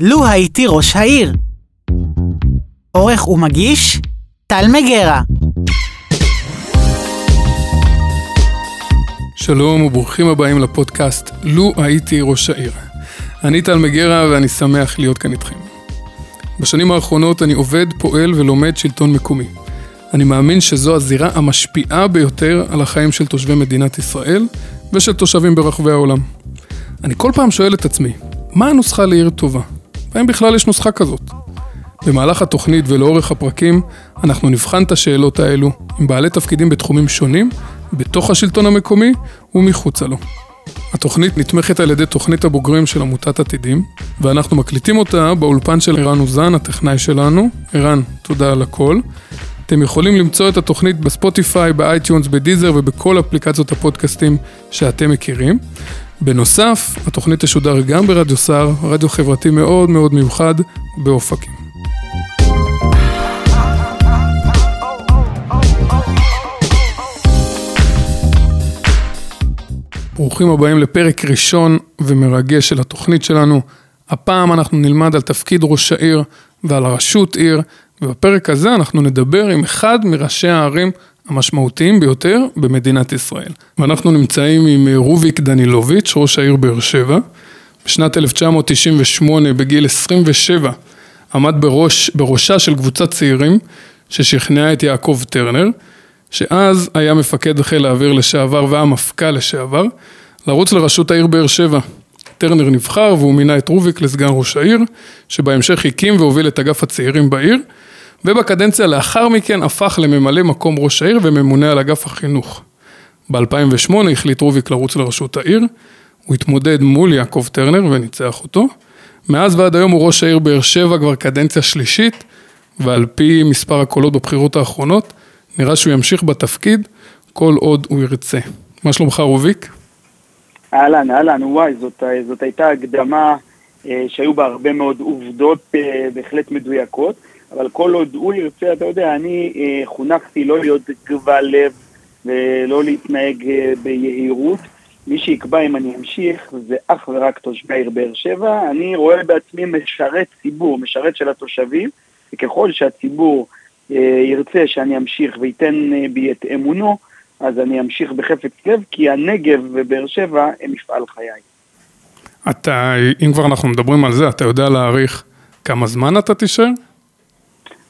לו הייתי ראש העיר. עורך ומגיש, טל מגרה. שלום וברוכים הבאים לפודקאסט לו הייתי ראש העיר. אני טל מגרה ואני שמח להיות כאן איתכם. בשנים האחרונות אני עובד, פועל ולומד שלטון מקומי. אני מאמין שזו הזירה המשפיעה ביותר על החיים של תושבי מדינת ישראל ושל תושבים ברחבי העולם. אני כל פעם שואל את עצמי, מה הנוסחה לעיר טובה? והאם בכלל יש נוסחה כזאת? במהלך התוכנית ולאורך הפרקים, אנחנו נבחן את השאלות האלו עם בעלי תפקידים בתחומים שונים, בתוך השלטון המקומי ומחוצה לו. התוכנית נתמכת על ידי תוכנית הבוגרים של עמותת עתידים, ואנחנו מקליטים אותה באולפן של ערן אוזן, הטכנאי שלנו. ערן, תודה על הכל. אתם יכולים למצוא את התוכנית ב Spotify, ב iTunes, ב Deezer ובכל אפליקציות הפודקאסטים שאתם מכירים. בנוסף, התוכנית תשודר גם ברדיו סער, רדיו חברתי מאוד מאוד מיוחד באופקים. ברוכים הבאים לפרק ראשון ומרגש של התוכנית שלנו. הפעם אנחנו נלמד על תפקיד ראש העיר ועל הרשות עיר, ובפרק הזה אנחנו נדבר עם אחד מראשי הערים המשמעותיים ביותר במדינת ישראל. ואנחנו נמצאים עם רוביק דנילוביץ', ראש העיר באר שבע. בשנת 1998, בגיל 27, עמד בראש, בראשה של קבוצת צעירים ששכנעה את יעקב טרנר, שאז היה מפקד חיל האוויר לשעבר והמפכ"ל לשעבר, לרוץ לראשות העיר באר שבע. טרנר נבחר והוא מינה את רוביק לסגן ראש העיר, שבהמשך הקים והוביל את אגף הצעירים בעיר, ובקדנציה לאחר מכן הפך לממלא מקום ראש העיר וממונה על אגף החינוך. ב-2008 החליט רוביק לרוץ לראשות העיר, הוא התמודד מול יעקב טרנר וניצח אותו. מאז ועד היום הוא ראש העיר באר שבע כבר קדנציה שלישית, ועל פי מספר הקולות בבחירות האחרונות, נראה שהוא ימשיך בתפקיד כל עוד הוא ירצה. מה שלומך רוביק? אהלן, אהלן, וואי, זאת, זאת הייתה הקדמה אה, שהיו בה הרבה מאוד עובדות אה, בהחלט מדויקות. אבל כל עוד הוא ירצה, אתה יודע, אני אה, חונכתי לא להיות גבל לב ולא להתנהג אה, ביהירות. מי שיקבע אם אני אמשיך זה אך ורק תושבי העיר באר שבע. אני רואה בעצמי משרת ציבור, משרת של התושבים, וככל שהציבור אה, ירצה שאני אמשיך וייתן אה, בי את אמונו, אז אני אמשיך בחפץ לב, כי הנגב ובאר שבע הם מפעל חיי. אתה, אם כבר אנחנו מדברים על זה, אתה יודע להעריך כמה זמן אתה תישאר?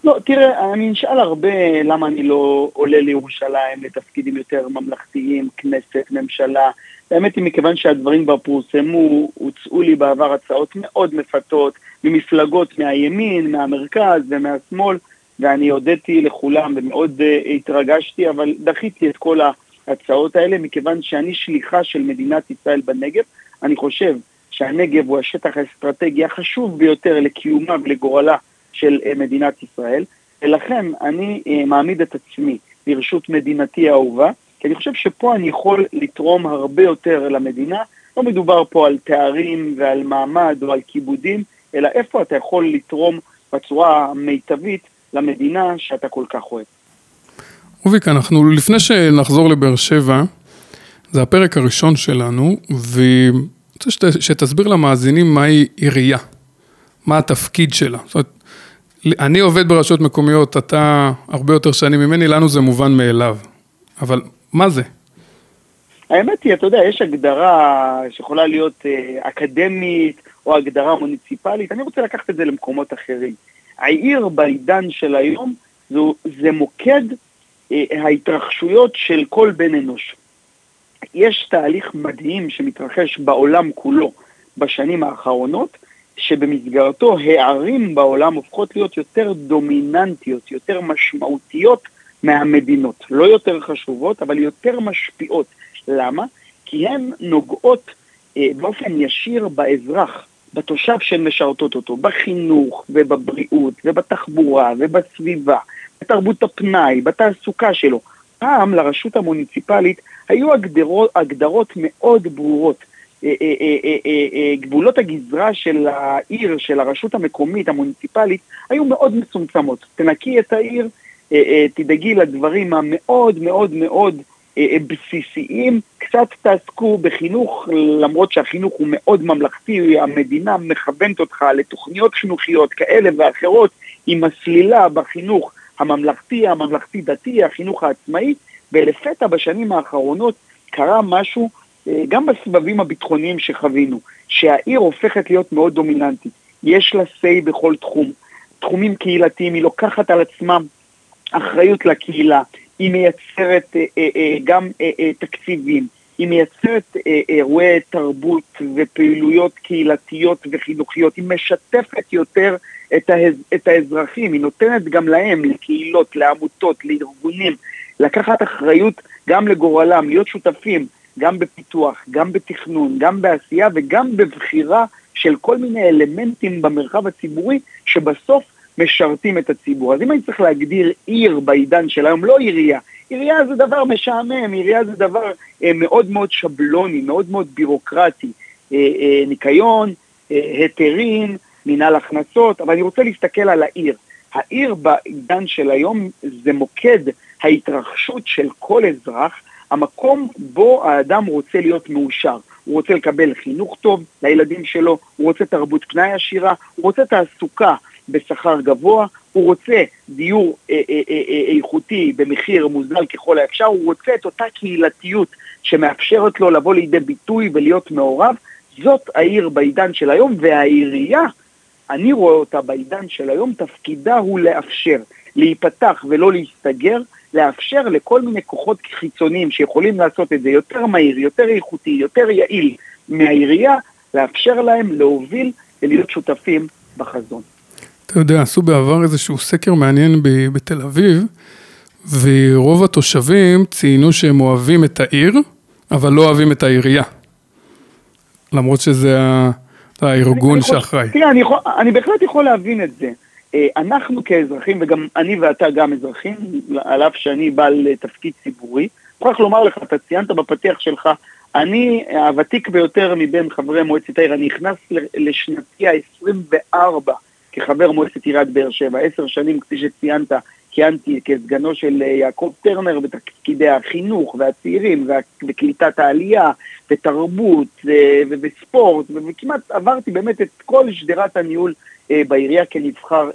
לא, תראה, אני נשאל הרבה למה אני לא עולה לירושלים לתפקידים יותר ממלכתיים, כנסת, ממשלה. האמת היא, מכיוון שהדברים כבר פורסמו, הוצאו לי בעבר הצעות מאוד מפתות ממפלגות מהימין, מהמרכז ומהשמאל, ואני הודיתי לכולם ומאוד uh, התרגשתי, אבל דחיתי את כל ההצעות האלה, מכיוון שאני שליחה של מדינת ישראל בנגב. אני חושב שהנגב הוא השטח האסטרטגי החשוב ביותר לקיומה ולגורלה של אה, מדינת ישראל, ולכן אני אה, מעמיד את עצמי לרשות מדינתי האהובה, כי אני חושב שפה אני יכול לתרום הרבה יותר למדינה. לא מדובר פה על תארים ועל מעמד או על כיבודים, אלא איפה אתה יכול לתרום בצורה המיטבית למדינה שאתה כל כך אוהב. רוביק, אנחנו לפני שנחזור לבאר שבע, זה הפרק הראשון שלנו, ואני רוצה שתסביר למאזינים מהי עירייה, מה התפקיד שלה. זאת אומרת, אני עובד ברשויות מקומיות, אתה הרבה יותר שנים ממני, לנו זה מובן מאליו. אבל מה זה? האמת היא, אתה יודע, יש הגדרה שיכולה להיות אה, אקדמית או הגדרה מוניציפלית, אני רוצה לקחת את זה למקומות אחרים. העיר בעידן של היום זו, זה מוקד אה, ההתרחשויות של כל בן אנוש. יש תהליך מדהים שמתרחש בעולם כולו בשנים האחרונות, שבמסגרתו הערים בעולם הופכות להיות יותר דומיננטיות, יותר משמעותיות מהמדינות. לא יותר חשובות, אבל יותר משפיעות. למה? כי הן נוגעות אה, באופן ישיר באזרח, בתושב שהן משרתות אותו, בחינוך ובבריאות ובתחבורה ובסביבה, בתרבות הפנאי, בתעסוקה שלו. פעם לרשות המוניציפלית היו הגדרות, הגדרות מאוד ברורות. אה, אה, אה, גבולות הגזרה של העיר, של הרשות המקומית, המוניציפלית, היו מאוד מצומצמות. תנקי את העיר, תדאגי לדברים המאוד מאוד מאוד בסיסיים, קצת תעסקו בחינוך, למרות שהחינוך הוא מאוד ממלכתי, המדינה מכוונת אותך לתוכניות חינוכיות כאלה ואחרות, היא מסלילה בחינוך הממלכתי, הממלכתי-דתי, החינוך העצמאי, ולפתע בשנים האחרונות קרה משהו, גם בסבבים הביטחוניים שחווינו, שהעיר הופכת להיות מאוד דומיננטית. יש לה say בכל תחום. תחומים קהילתיים, היא לוקחת על עצמה אחריות לקהילה, היא מייצרת אה, אה, אה, גם אה, אה, תקציבים, היא מייצרת אה, אירועי תרבות ופעילויות קהילתיות וחינוכיות, היא משתפת יותר את, ההז, את האזרחים, היא נותנת גם להם, לקהילות, לעמותות, לארגונים, לקחת אחריות גם לגורלם, להיות שותפים גם בפיתוח, גם בתכנון, גם בעשייה וגם בבחירה של כל מיני אלמנטים במרחב הציבורי שבסוף משרתים את הציבור. אז אם אני צריך להגדיר עיר בעידן של היום, לא עירייה, עירייה זה דבר משעמם, עירייה זה דבר אה, מאוד מאוד שבלוני, מאוד מאוד בירוקרטי, אה, אה, ניקיון, אה, היתרים, מנהל הכנסות, אבל אני רוצה להסתכל על העיר. העיר בעידן של היום זה מוקד ההתרחשות של כל אזרח, המקום בו האדם רוצה להיות מאושר. הוא רוצה לקבל חינוך טוב לילדים שלו, הוא רוצה תרבות פנאי עשירה, הוא רוצה תעסוקה בשכר גבוה, הוא רוצה דיור אה, אה, אה, אה, איכותי במחיר מוזל ככל האפשר, הוא רוצה את אותה קהילתיות שמאפשרת לו לבוא לידי ביטוי ולהיות מעורב. זאת העיר בעידן של היום, והעירייה, אני רואה אותה בעידן של היום, תפקידה הוא לאפשר, להיפתח ולא להסתגר, לאפשר לכל מיני כוחות חיצוניים שיכולים לעשות את זה יותר מהיר, יותר איכותי, יותר יעיל מהעירייה, לאפשר להם להוביל ולהיות שותפים בחזון. אתה יודע, עשו בעבר איזשהו סקר מעניין ב- בתל אביב, ורוב התושבים ציינו שהם אוהבים את העיר, אבל לא אוהבים את העירייה. למרות שזה הארגון שאחראי. תראה, אני, יכול, אני בהחלט יכול להבין את זה. אה, אנחנו כאזרחים, וגם אני ואתה גם אזרחים, על אף שאני בעל תפקיד ציבורי, אני מוכרח לומר לך, אתה ציינת בפתיח שלך, אני הוותיק ביותר מבין חברי מועצת העיר, אני נכנס לשנתי ה-24 כחבר מועצת עיריית באר שבע, עשר שנים, כפי שציינת, כיהנתי כסגנו של אה, יעקב טרנר בתפקידי החינוך והצעירים וקליטת העלייה ותרבות אה, וספורט וכמעט עברתי באמת את כל שדרת הניהול אה, בעירייה כנבחר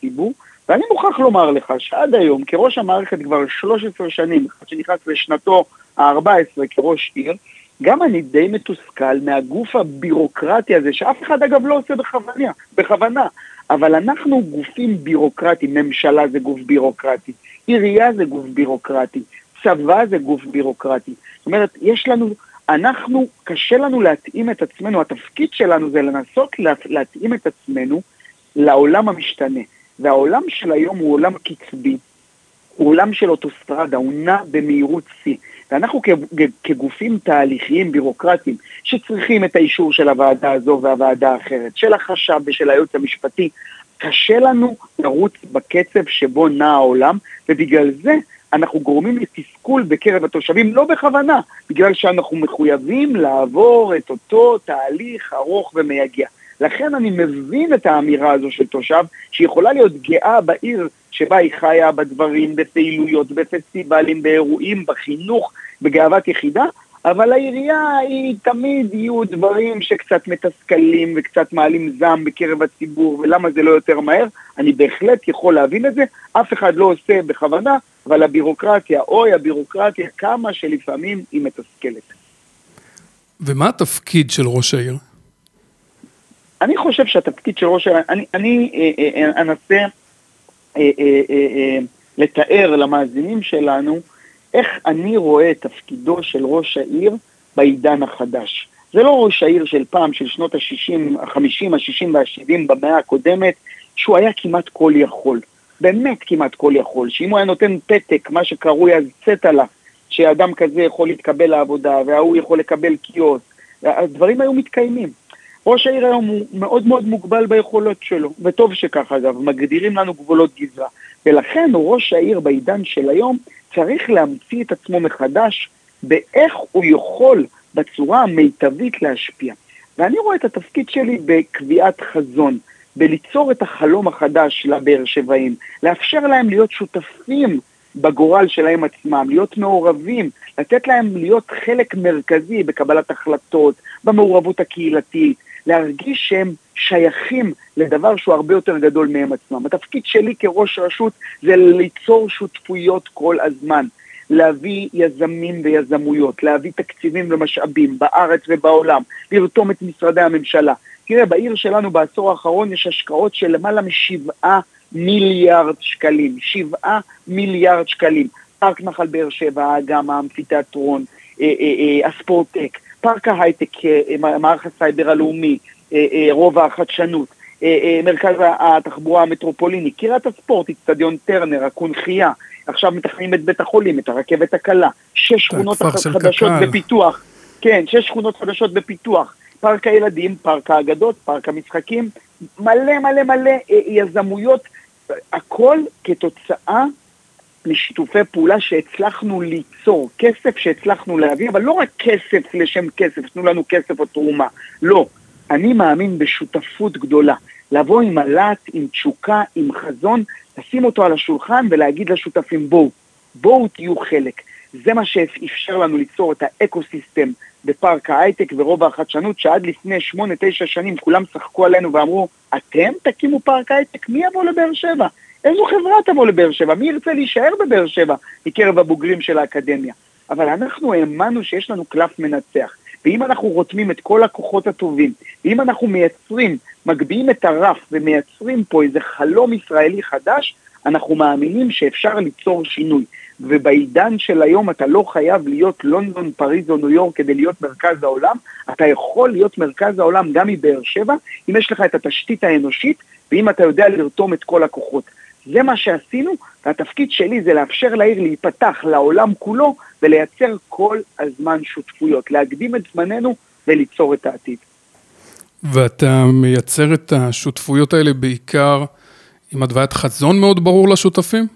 ציבור ואני מוכרח לומר לך שעד היום כראש המערכת כבר 13 שנים, שנכנס לשנתו ה-14 כראש עיר, גם אני די מתוסכל מהגוף הבירוקרטי הזה, שאף אחד אגב לא עושה בכוונה, בכוונה. אבל אנחנו גופים בירוקרטיים, ממשלה זה גוף בירוקרטי, עירייה זה גוף בירוקרטי, צבא זה גוף בירוקרטי. זאת אומרת, יש לנו, אנחנו, קשה לנו להתאים את עצמנו, התפקיד שלנו זה לנסות להתאים את עצמנו לעולם המשתנה. והעולם של היום הוא עולם קצבי, הוא עולם של אוטוסטרדה, הוא נע במהירות שיא. ואנחנו כגופים תהליכיים, בירוקרטיים, שצריכים את האישור של הוועדה הזו והוועדה האחרת, של החשב ושל הייעוץ המשפטי, קשה לנו לרוץ בקצב שבו נע העולם, ובגלל זה אנחנו גורמים לתסכול בקרב התושבים, לא בכוונה, בגלל שאנחנו מחויבים לעבור את אותו תהליך ארוך ומייגע. לכן אני מבין את האמירה הזו של תושב, שיכולה להיות גאה בעיר שבה היא חיה בדברים, בפעילויות, בפסטיבלים, באירועים, בחינוך, בגאוות יחידה, אבל העירייה היא תמיד יהיו דברים שקצת מתסכלים וקצת מעלים זעם בקרב הציבור, ולמה זה לא יותר מהר, אני בהחלט יכול להבין את זה, אף אחד לא עושה בכוונה, אבל הבירוקרטיה, אוי הבירוקרטיה, כמה שלפעמים היא מתסכלת. ומה התפקיד של ראש העיר? אני חושב שהתפקיד של ראש העיר, אני, אני אה, אה, אה, אנסה אה, אה, אה, אה, לתאר למאזינים שלנו איך אני רואה את תפקידו של ראש העיר בעידן החדש. זה לא ראש העיר של פעם, של שנות ה-60, ה-50, ה-60 וה-70 במאה הקודמת, שהוא היה כמעט כל יכול. באמת כמעט כל יכול. שאם הוא היה נותן פתק, מה שקרוי אז צטלה, שאדם כזה יכול להתקבל לעבודה, וההוא יכול לקבל קיוסק, הדברים היו מתקיימים. ראש העיר היום הוא מאוד מאוד מוגבל ביכולות שלו, וטוב שכך אגב, מגדירים לנו גבולות גזרה. ולכן ראש העיר בעידן של היום צריך להמציא את עצמו מחדש באיך הוא יכול בצורה המיטבית להשפיע. ואני רואה את התפקיד שלי בקביעת חזון, בליצור את החלום החדש לבאר שבעים, לאפשר להם להיות שותפים בגורל שלהם עצמם, להיות מעורבים, לתת להם להיות חלק מרכזי בקבלת החלטות, במעורבות הקהילתית, להרגיש שהם שייכים לדבר שהוא הרבה יותר גדול מהם עצמם. התפקיד שלי כראש רשות זה ליצור שותפויות כל הזמן. להביא יזמים ויזמויות, להביא תקציבים ומשאבים בארץ ובעולם, לרתום את משרדי הממשלה. תראה, בעיר שלנו בעשור האחרון יש השקעות של למעלה משבעה מיליארד שקלים. שבעה מיליארד שקלים. פארק נחל באר שבע, האגם, האמפיתיאטרון, אה, אה, אה, הספורטק, פארק ההייטק, מערך הסייבר הלאומי, רובע החדשנות, מרכז התחבורה המטרופוליני, קריית הספורט, אצטדיון טרנר, הקונכייה, עכשיו מתכננים את בית החולים, את הרכבת הקלה, שש שכונות חדשות בפיתוח, כן, שש שכונות חדשות בפיתוח, פארק הילדים, פארק האגדות, פארק המשחקים, מלא מלא מלא יזמויות, הכל כתוצאה משיתופי פעולה שהצלחנו ליצור, כסף שהצלחנו להביא, אבל לא רק כסף לשם כסף, תנו לנו כסף או תרומה, לא. אני מאמין בשותפות גדולה, לבוא עם הלהט, עם תשוקה, עם חזון, לשים אותו על השולחן ולהגיד לשותפים בואו, בואו תהיו חלק. זה מה שאפשר לנו ליצור את האקו-סיסטם בפארק ההייטק ורובע החדשנות, שעד לפני שמונה, תשע שנים כולם צחקו עלינו ואמרו, אתם תקימו פארק הייטק, מי יבוא לבאר שבע? איזו חברה תבוא לבאר שבע? מי ירצה להישאר בבאר שבע מקרב הבוגרים של האקדמיה? אבל אנחנו האמנו שיש לנו קלף מנצח. ואם אנחנו רותמים את כל הכוחות הטובים, ואם אנחנו מייצרים, מגביהים את הרף ומייצרים פה איזה חלום ישראלי חדש, אנחנו מאמינים שאפשר ליצור שינוי. ובעידן של היום אתה לא חייב להיות לונדון, פריז או ניו יורק כדי להיות מרכז העולם, אתה יכול להיות מרכז העולם גם מבאר שבע, אם יש לך את התשתית האנושית ואם אתה יודע לרתום את כל הכוחות. זה מה שעשינו, והתפקיד שלי זה לאפשר לעיר להיפתח לעולם כולו ולייצר כל הזמן שותפויות, להקדים את זמננו וליצור את העתיד. ואתה מייצר את השותפויות האלה בעיקר עם הדוויית חזון מאוד ברור לשותפים?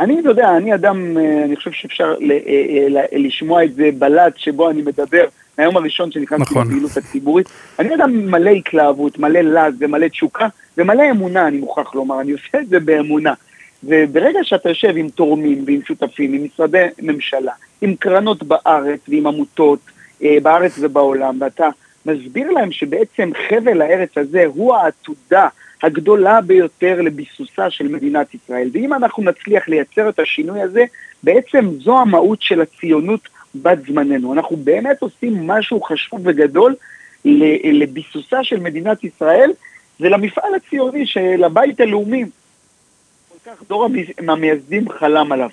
אני, אתה יודע, אני אדם, אה, אני חושב שאפשר אה, אה, לשמוע את זה בלט שבו אני מדבר מהיום הראשון שנכנסתי נכון. לפעילות הציבורית. אני אדם מלא התלהבות, מלא לעז ומלא תשוקה ומלא אמונה, אני מוכרח לומר, אני עושה את זה באמונה. וברגע שאתה יושב עם תורמים ועם שותפים, עם משרדי ממשלה, עם קרנות בארץ ועם עמותות בארץ ובעולם, ואתה מסביר להם שבעצם חבל הארץ הזה הוא העתודה הגדולה ביותר לביסוסה של מדינת ישראל. ואם אנחנו נצליח לייצר את השינוי הזה, בעצם זו המהות של הציונות בת זמננו. אנחנו באמת עושים משהו חשוב וגדול לביסוסה של מדינת ישראל ולמפעל הציוני של הבית הלאומי. כל כך דור המייסדים חלם עליו.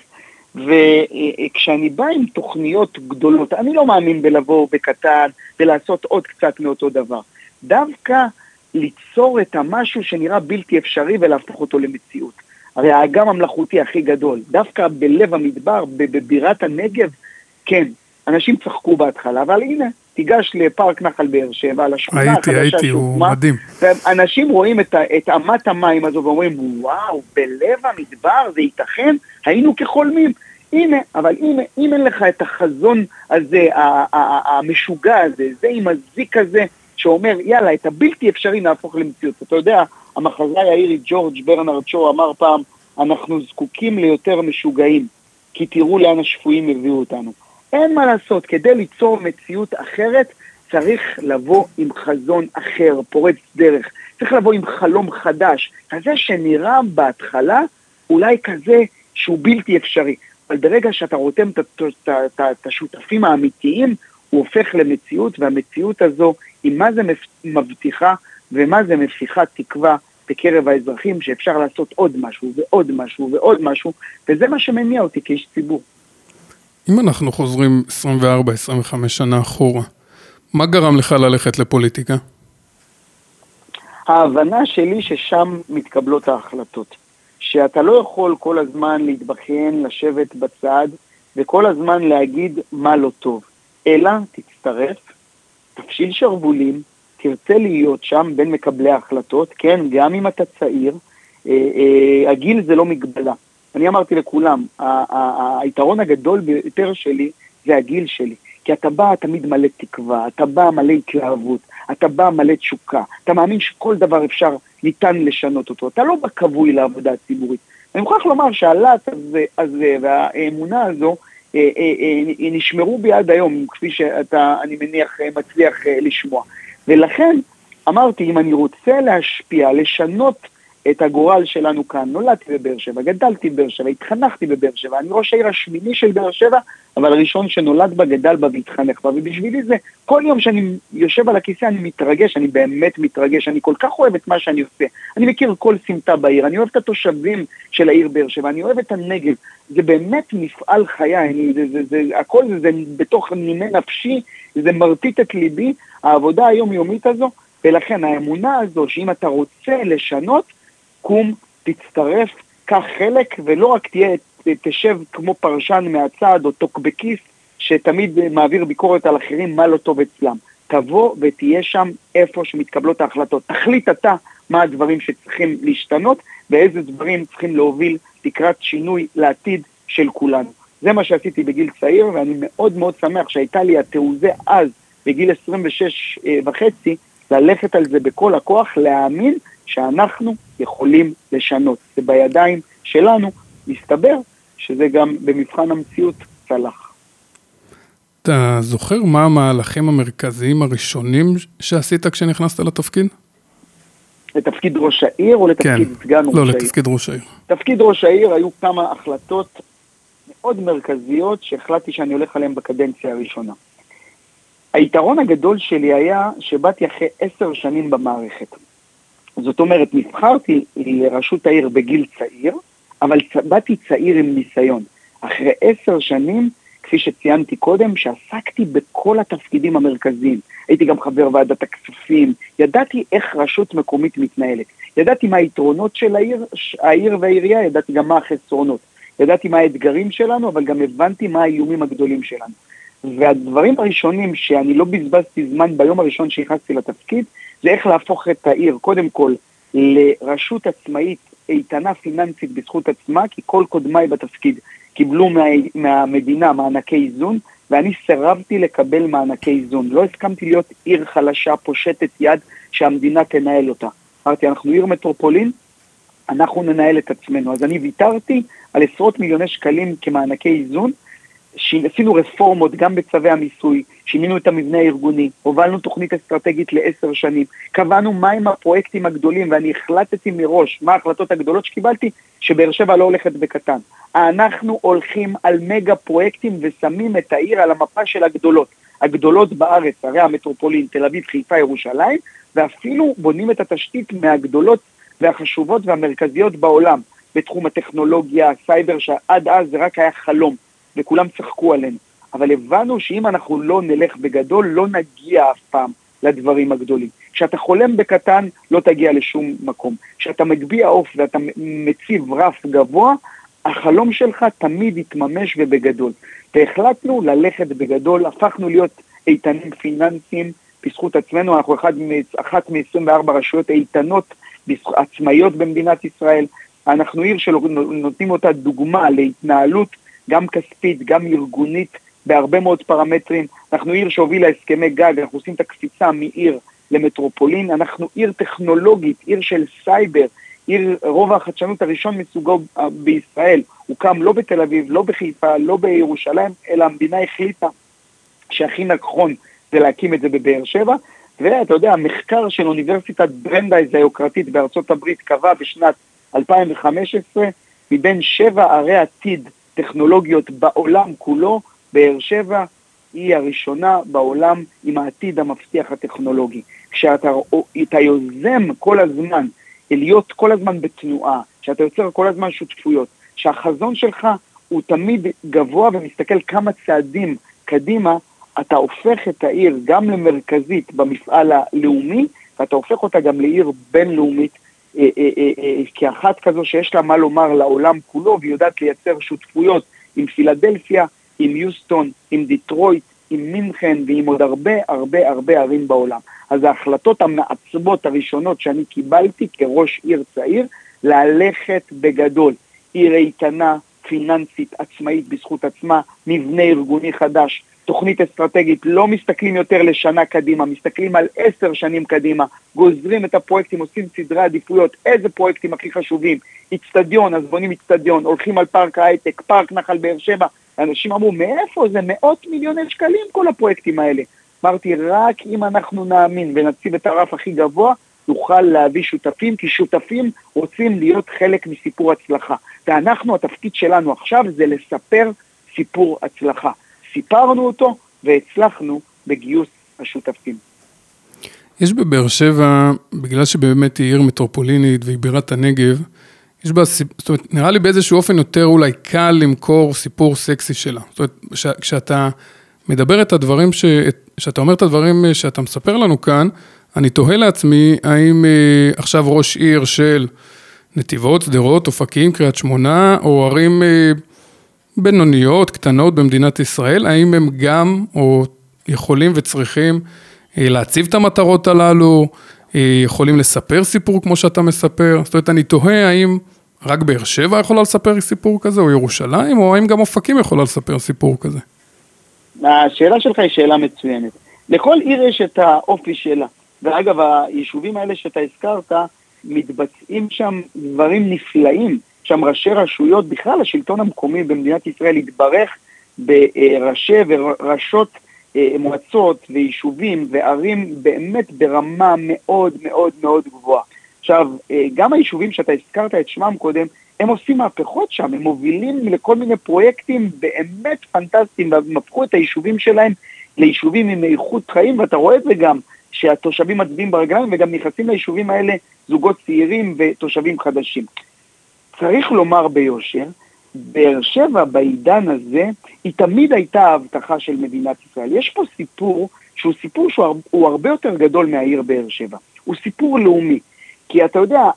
וכשאני בא עם תוכניות גדולות, אני לא מאמין בלבוא בקטן ולעשות עוד קצת מאותו דבר. דווקא ליצור את המשהו שנראה בלתי אפשרי ולהפוך אותו למציאות. הרי האגם המלאכותי הכי גדול, דווקא בלב המדבר, בבירת הנגב, כן, אנשים צחקו בהתחלה, אבל הנה, תיגש לפארק נחל באר שבע, לשכונה החדשה שהוקמה. הייתי, הייתי, הוא מדהים. ואנשים רואים את, את אמת המים הזו ואומרים, וואו, בלב המדבר זה ייתכן? היינו כחולמים. הנה, אבל הנה, אם אין לך את החזון הזה, המשוגע הזה, זה עם הזיק הזה, שאומר, יאללה, את הבלתי אפשרי נהפוך למציאות. אתה יודע, המחזאי האירי ג'ורג' ברנרד שו אמר פעם, אנחנו זקוקים ליותר משוגעים, כי תראו לאן השפויים הביאו אותנו. אין מה לעשות, כדי ליצור מציאות אחרת, צריך לבוא עם חזון אחר, פורץ דרך. צריך לבוא עם חלום חדש, כזה שנראה בהתחלה אולי כזה שהוא בלתי אפשרי. אבל ברגע שאתה רותם את השותפים האמיתיים, הוא הופך למציאות, והמציאות הזו היא מה זה מבטיחה ומה זה מפיחת תקווה בקרב האזרחים שאפשר לעשות עוד משהו ועוד משהו ועוד משהו, וזה מה שמניע אותי כאיש ציבור. אם אנחנו חוזרים 24-25 שנה אחורה, מה גרם לך ללכת לפוליטיקה? ההבנה שלי ששם מתקבלות ההחלטות. שאתה לא יכול כל הזמן להתבכיין, לשבת בצד, וכל הזמן להגיד מה לא טוב, אלא תצטרף, תפשיל שרוולים, תרצה להיות שם בין מקבלי ההחלטות, כן, גם אם אתה צעיר, אה, אה, הגיל זה לא מגבלה. אני אמרתי לכולם, היתרון הגדול ביותר שלי זה הגיל שלי. כי אתה בא תמיד מלא תקווה, אתה בא מלא התלהבות, אתה בא מלא תשוקה, אתה מאמין שכל דבר אפשר, ניתן לשנות אותו, אתה לא בא כבוי לעבודה הציבורית. אני מוכרח לומר שהלהט הזה, הזה והאמונה הזו, אה, אה, אה, נשמרו בי עד היום, כפי שאתה, אני מניח, מצליח לשמוע. ולכן, אמרתי, אם אני רוצה להשפיע, לשנות את הגורל שלנו כאן. נולדתי בבאר שבע, גדלתי בבאר שבע, התחנכתי בבאר שבע, אני ראש העיר השמיני של באר שבע, אבל הראשון שנולד בה, גדל בה והתחנך בה, ובשבילי זה, כל יום שאני יושב על הכיסא אני מתרגש, אני באמת מתרגש, אני כל כך אוהב את מה שאני עושה. אני מכיר כל סמטה בעיר, אני אוהב את התושבים של העיר באר שבע, אני אוהב את הנגב, זה באמת מפעל חיי, אני, זה, זה, זה, הכל זה, זה בתוך נימי נפשי, זה מרטיט את ליבי, העבודה היומיומית הזו, ולכן האמונה הזו שאם אתה רוצה לשנות, קום, תצטרף, קח חלק, ולא רק תהיה, תשב כמו פרשן מהצד או טוקבקיסט שתמיד מעביר ביקורת על אחרים מה לא טוב אצלם. תבוא ותהיה שם איפה שמתקבלות ההחלטות. תחליט אתה מה הדברים שצריכים להשתנות ואיזה דברים צריכים להוביל לקראת שינוי לעתיד של כולנו. זה מה שעשיתי בגיל צעיר, ואני מאוד מאוד שמח שהייתה לי התעוזה אז, בגיל 26 אה, וחצי, ללכת על זה בכל הכוח, להאמין שאנחנו יכולים לשנות. זה בידיים שלנו, מסתבר שזה גם במבחן המציאות צלח. אתה זוכר מה המהלכים המרכזיים הראשונים שעשית כשנכנסת לתפקיד? לתפקיד ראש העיר או לתפקיד כן. סגן ראש לא, העיר? לא, לתפקיד ראש העיר. תפקיד ראש העיר היו כמה החלטות מאוד מרכזיות שהחלטתי שאני הולך עליהן בקדנציה הראשונה. היתרון הגדול שלי היה שבאתי אחרי עשר שנים במערכת. זאת אומרת, נבחרתי לראשות העיר בגיל צעיר, אבל באתי צעיר עם ניסיון. אחרי עשר שנים, כפי שציינתי קודם, שעסקתי בכל התפקידים המרכזיים. הייתי גם חבר ועדת הכספים, ידעתי איך רשות מקומית מתנהלת. ידעתי מה היתרונות של העיר, העיר והעירייה, ידעתי גם מה החסרונות. ידעתי מה האתגרים שלנו, אבל גם הבנתי מה האיומים הגדולים שלנו. והדברים הראשונים שאני לא בזבזתי זמן ביום הראשון שנכנסתי לתפקיד, זה איך להפוך את העיר, קודם כל, לרשות עצמאית איתנה פיננסית בזכות עצמה, כי כל קודמיי בתפקיד קיבלו מה, מהמדינה מענקי איזון, ואני סירבתי לקבל מענקי איזון. לא הסכמתי להיות עיר חלשה, פושטת יד, שהמדינה תנהל אותה. אמרתי, אנחנו עיר מטרופולין, אנחנו ננהל את עצמנו. אז אני ויתרתי על עשרות מיליוני שקלים כמענקי איזון, עשינו רפורמות גם בצווי המיסוי, שינינו את המבנה הארגוני, הובלנו תוכנית אסטרטגית לעשר שנים, קבענו מהם הפרויקטים הגדולים, ואני החלטתי מראש מה ההחלטות הגדולות שקיבלתי, שבאר שבע לא הולכת בקטן. אנחנו הולכים על מגה פרויקטים ושמים את העיר על המפה של הגדולות. הגדולות בארץ, הרי המטרופולין, תל אביב, חיפה, ירושלים, ואפילו בונים את התשתית מהגדולות והחשובות והמרכזיות בעולם, בתחום הטכנולוגיה, הסייבר, שעד אז זה רק היה חלום. וכולם צחקו עלינו. אבל הבנו שאם אנחנו לא נלך בגדול, לא נגיע אף פעם לדברים הגדולים. כשאתה חולם בקטן, לא תגיע לשום מקום. כשאתה מגביה עוף ואתה מציב רף גבוה, החלום שלך תמיד יתממש ובגדול. והחלטנו ללכת בגדול, הפכנו להיות איתנים פיננסיים בזכות עצמנו, אנחנו אחד, אחת מ-24 רשויות איתנות, עצמאיות במדינת ישראל. אנחנו עיר שנותנים אותה דוגמה להתנהלות גם כספית, גם ארגונית, בהרבה מאוד פרמטרים. אנחנו עיר שהובילה הסכמי גג, אנחנו עושים את הקפיצה מעיר למטרופולין, אנחנו עיר טכנולוגית, עיר של סייבר, עיר, רוב החדשנות הראשון מסוגו בישראל, הוקם לא בתל אביב, לא בחיפה, לא בירושלים, אלא המדינה החליטה שהכי נכון זה להקים את זה בבאר שבע, ואתה יודע, המחקר של אוניברסיטת ברנדייז היוקרתית בארצות הברית קבע בשנת 2015, מבין שבע ערי עתיד טכנולוגיות בעולם כולו, באר שבע היא הראשונה בעולם עם העתיד המבטיח הטכנולוגי. כשאתה יוזם כל הזמן להיות כל הזמן בתנועה, שאתה יוצר כל הזמן שותפויות, שהחזון שלך הוא תמיד גבוה ומסתכל כמה צעדים קדימה, אתה הופך את העיר גם למרכזית במפעל הלאומי, ואתה הופך אותה גם לעיר בינלאומית כאחת כזו שיש לה מה לומר לעולם כולו והיא יודעת לייצר שותפויות עם פילדלפיה, עם יוסטון, עם דיטרויט, עם מינכן ועם עוד הרבה הרבה הרבה ערים בעולם. אז ההחלטות המעצבות הראשונות שאני קיבלתי כראש עיר צעיר, ללכת בגדול. עיר איתנה, פיננסית, עצמאית בזכות עצמה, מבנה ארגוני חדש, תוכנית אסטרטגית, לא מסתכלים יותר לשנה קדימה, מסתכלים על עשר שנים קדימה, גוזרים את הפרויקטים, עושים סדרי עדיפויות, איזה פרויקטים הכי חשובים, איצטדיון, אז בונים איצטדיון, הולכים על פארק ההייטק, פארק נחל באר שבע, אנשים אמרו, מאיפה זה מאות מיליוני שקלים כל הפרויקטים האלה? אמרתי, רק אם אנחנו נאמין ונציב את הרף הכי גבוה, נוכל להביא שותפים, כי שותפים רוצים להיות חלק מסיפור הצלחה. ואנחנו, התפקיד שלנו עכשיו זה לספר סיפור הצלחה. סיפרנו אותו והצלחנו בגיוס השותפים. יש בבאר שבע, בגלל שבאמת היא עיר מטרופולינית והיא בירת הנגב, יש בה, זאת אומרת, נראה לי באיזשהו אופן יותר אולי קל למכור סיפור סקסי שלה. זאת אומרת, כשאתה מדבר את הדברים, ש... כשאתה אומר את הדברים שאתה מספר לנו כאן, אני תוהה לעצמי, האם אה, עכשיו ראש עיר של נתיבות, שדרות, אופקים, קריית שמונה, או ערים אה, בינוניות, קטנות במדינת ישראל, האם הם גם, או יכולים וצריכים אה, להציב את המטרות הללו, אה, יכולים לספר סיפור כמו שאתה מספר? זאת אומרת, אני תוהה האם רק באר שבע יכולה לספר סיפור כזה, או ירושלים, או האם גם אופקים יכולה לספר סיפור כזה? השאלה שלך היא שאלה מצוינת. לכל עיר יש את האופי שלה. ואגב, היישובים האלה שאתה הזכרת, מתבצעים שם דברים נפלאים. שם ראשי רשויות, בכלל השלטון המקומי במדינת ישראל התברך בראשי וראשות אה, מועצות ויישובים וערים באמת ברמה מאוד מאוד מאוד גבוהה. עכשיו, אה, גם היישובים שאתה הזכרת את שמם קודם, הם עושים מהפכות שם, הם מובילים לכל מיני פרויקטים באמת פנטסטיים, והם הפכו את היישובים שלהם ליישובים עם איכות חיים, ואתה רואה את זה גם, שהתושבים מצביעים ברגליים וגם נכנסים ליישובים האלה זוגות צעירים ותושבים חדשים. צריך לומר ביושר, באר שבע בעידן הזה, היא תמיד הייתה ההבטחה של מדינת ישראל. יש פה סיפור שהוא סיפור שהוא הרבה יותר גדול מהעיר באר שבע. הוא סיפור לאומי. כי אתה יודע,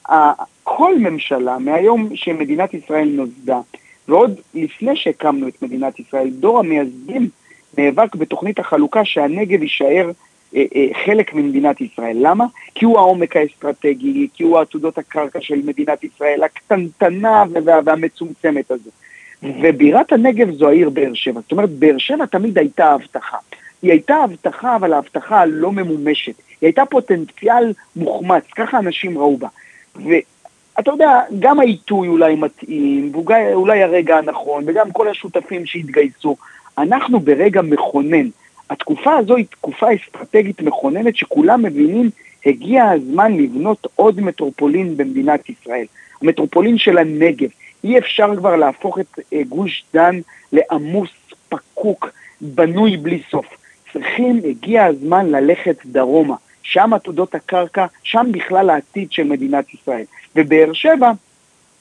כל ממשלה, מהיום שמדינת ישראל נוסדה, ועוד לפני שהקמנו את מדינת ישראל, דור המייסדים נאבק בתוכנית החלוקה שהנגב יישאר חלק ממדינת ישראל. למה? כי הוא העומק האסטרטגי, כי הוא עתודות הקרקע של מדינת ישראל, הקטנטנה והמצומצמת הזו. ובירת הנגב זו העיר באר שבע. זאת אומרת, באר שבע תמיד הייתה הבטחה. היא הייתה הבטחה, אבל ההבטחה הלא ממומשת. היא הייתה פוטנציאל מוחמץ, ככה אנשים ראו בה. ואתה יודע, גם העיתוי אולי מתאים, ואולי הרגע הנכון, וגם כל השותפים שהתגייסו. אנחנו ברגע מכונן. התקופה הזו היא תקופה אסטרטגית מכוננת שכולם מבינים הגיע הזמן לבנות עוד מטרופולין במדינת ישראל. המטרופולין של הנגב. אי אפשר כבר להפוך את אה, גוש דן לעמוס, פקוק, בנוי בלי סוף. צריכים, הגיע הזמן ללכת דרומה. שם עתודות הקרקע, שם בכלל העתיד של מדינת ישראל. ובאר שבע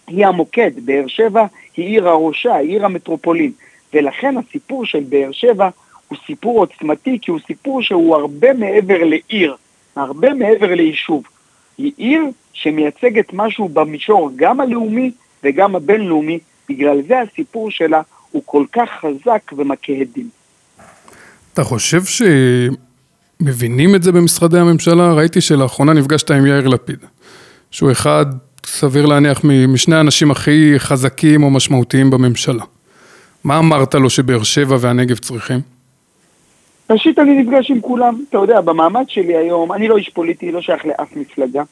היא המוקד, באר שבע היא עיר הראשה, עיר המטרופולין. ולכן הסיפור של באר שבע הוא סיפור עוצמתי, כי הוא סיפור שהוא הרבה מעבר לעיר, הרבה מעבר ליישוב. היא עיר שמייצגת משהו במישור גם הלאומי וגם הבינלאומי, בגלל זה הסיפור שלה הוא כל כך חזק ומכה הדים. אתה חושב שמבינים את זה במשרדי הממשלה? ראיתי שלאחרונה נפגשת עם יאיר לפיד, שהוא אחד, סביר להניח, משני האנשים הכי חזקים או משמעותיים בממשלה. מה אמרת לו שבאר שבע והנגב צריכים? ראשית, אני נפגש עם כולם. אתה יודע, במעמד שלי היום, אני לא איש פוליטי, לא שייך לאף מפלגה.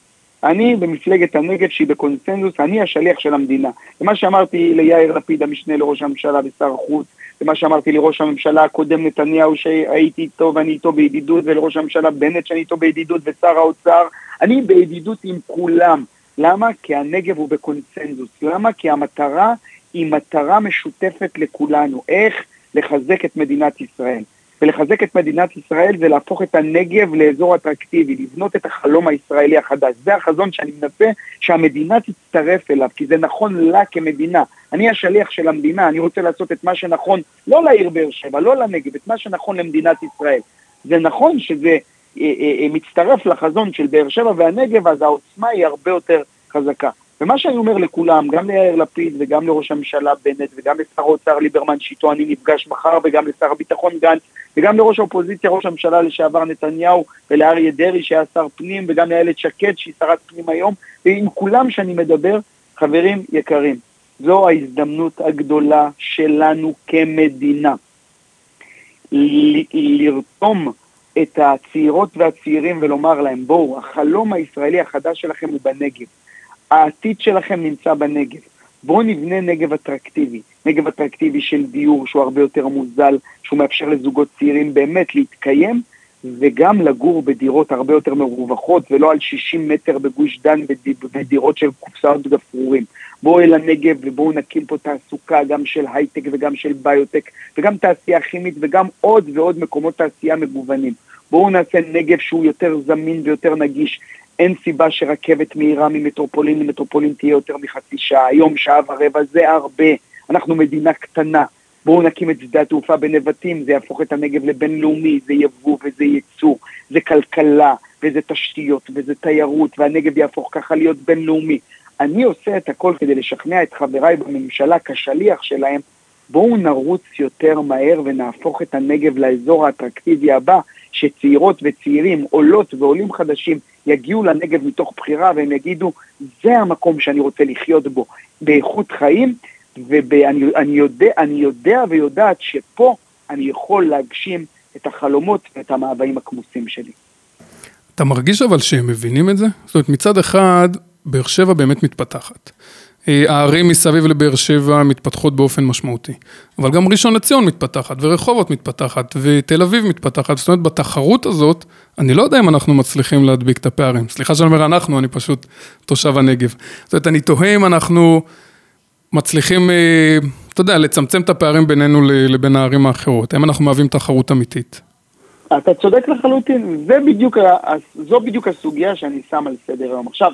אני במפלגת הנגב שהיא בקונסנזוס, אני השליח של המדינה. ומה שאמרתי ליאיר לפיד, המשנה לראש הממשלה ושר החוץ, ומה שאמרתי לראש הממשלה הקודם נתניהו שהייתי איתו ואני איתו בידידות, ולראש הממשלה בנט שאני איתו בידידות, ושר האוצר, אני בידידות עם כולם. למה? כי הנגב הוא בקונסנזוס. למה? כי המטרה היא מטרה משותפת לכולנו. איך לחזק את מדינת ישראל. ולחזק את מדינת ישראל זה להפוך את הנגב לאזור אטרקטיבי, לבנות את החלום הישראלי החדש. זה החזון שאני מנסה שהמדינה תצטרף אליו, כי זה נכון לה כמדינה. אני השליח של המדינה, אני רוצה לעשות את מה שנכון, לא לעיר באר שבע, לא לנגב, את מה שנכון למדינת ישראל. זה נכון שזה אה, אה, אה, מצטרף לחזון של באר שבע והנגב, אז העוצמה היא הרבה יותר חזקה. ומה שאני אומר לכולם, גם ליאיר לפיד וגם לראש הממשלה בנט וגם לשר האוצר ליברמן שאיתו אני נפגש מחר וגם לשר הביטחון גנץ וגם לראש האופוזיציה, ראש הממשלה לשעבר נתניהו ולאריה דרעי שהיה שר פנים וגם לאיילת שקד שהיא שרת פנים היום ועם כולם שאני מדבר, חברים יקרים, זו ההזדמנות הגדולה שלנו כמדינה. לרתום את הצעירות והצעירים ולומר להם, בואו, החלום הישראלי החדש שלכם הוא בנגב. העתיד שלכם נמצא בנגב. בואו נבנה נגב אטרקטיבי. נגב אטרקטיבי של דיור שהוא הרבה יותר מוזל, שהוא מאפשר לזוגות צעירים באמת להתקיים, וגם לגור בדירות הרבה יותר מרווחות, ולא על 60 מטר בגוש דן בדירות של קופסאות גפרורים. בואו אל הנגב ובואו נקים פה תעסוקה גם של הייטק וגם של ביוטק וגם תעשייה כימית וגם עוד ועוד מקומות תעשייה מגוונים. בואו נעשה נגב שהוא יותר זמין ויותר נגיש. אין סיבה שרכבת מהירה ממטרופולין למטרופולין תהיה יותר מחצי שעה. היום שעה ורבע זה הרבה. אנחנו מדינה קטנה. בואו נקים את שדה התעופה בנבטים, זה יהפוך את הנגב לבינלאומי, זה יבוא וזה ייצוא, זה כלכלה וזה תשתיות וזה תיירות, והנגב יהפוך ככה להיות בינלאומי. אני עושה את הכל כדי לשכנע את חבריי בממשלה כשליח שלהם, בואו נרוץ יותר מהר ונהפוך את הנגב לאזור האטרקטיבי הבא, שצעירות וצעירים, עולות ועולים חדשים יגיעו לנגב מתוך בחירה והם יגידו, זה המקום שאני רוצה לחיות בו, באיכות חיים, ואני יודע, יודע ויודעת שפה אני יכול להגשים את החלומות ואת המאוויים הכמוסים שלי. אתה מרגיש אבל שהם מבינים את זה? זאת אומרת, מצד אחד, באר שבע באמת מתפתחת. אה, הערים מסביב לבאר שבע מתפתחות באופן משמעותי. אבל גם ראשון לציון מתפתחת, ורחובות מתפתחת, ותל אביב מתפתחת. זאת אומרת, בתחרות הזאת, אני לא יודע אם אנחנו מצליחים להדביק את הפערים. סליחה שאני אומר אנחנו, אני פשוט תושב הנגב. זאת אומרת, אני תוהה אם אנחנו מצליחים, אה, אתה יודע, לצמצם את הפערים בינינו לבין הערים האחרות. האם אנחנו מהווים תחרות אמיתית? אתה צודק לחלוטין, זה בדיוק, זו בדיוק הסוגיה שאני שם על סדר היום. עכשיו,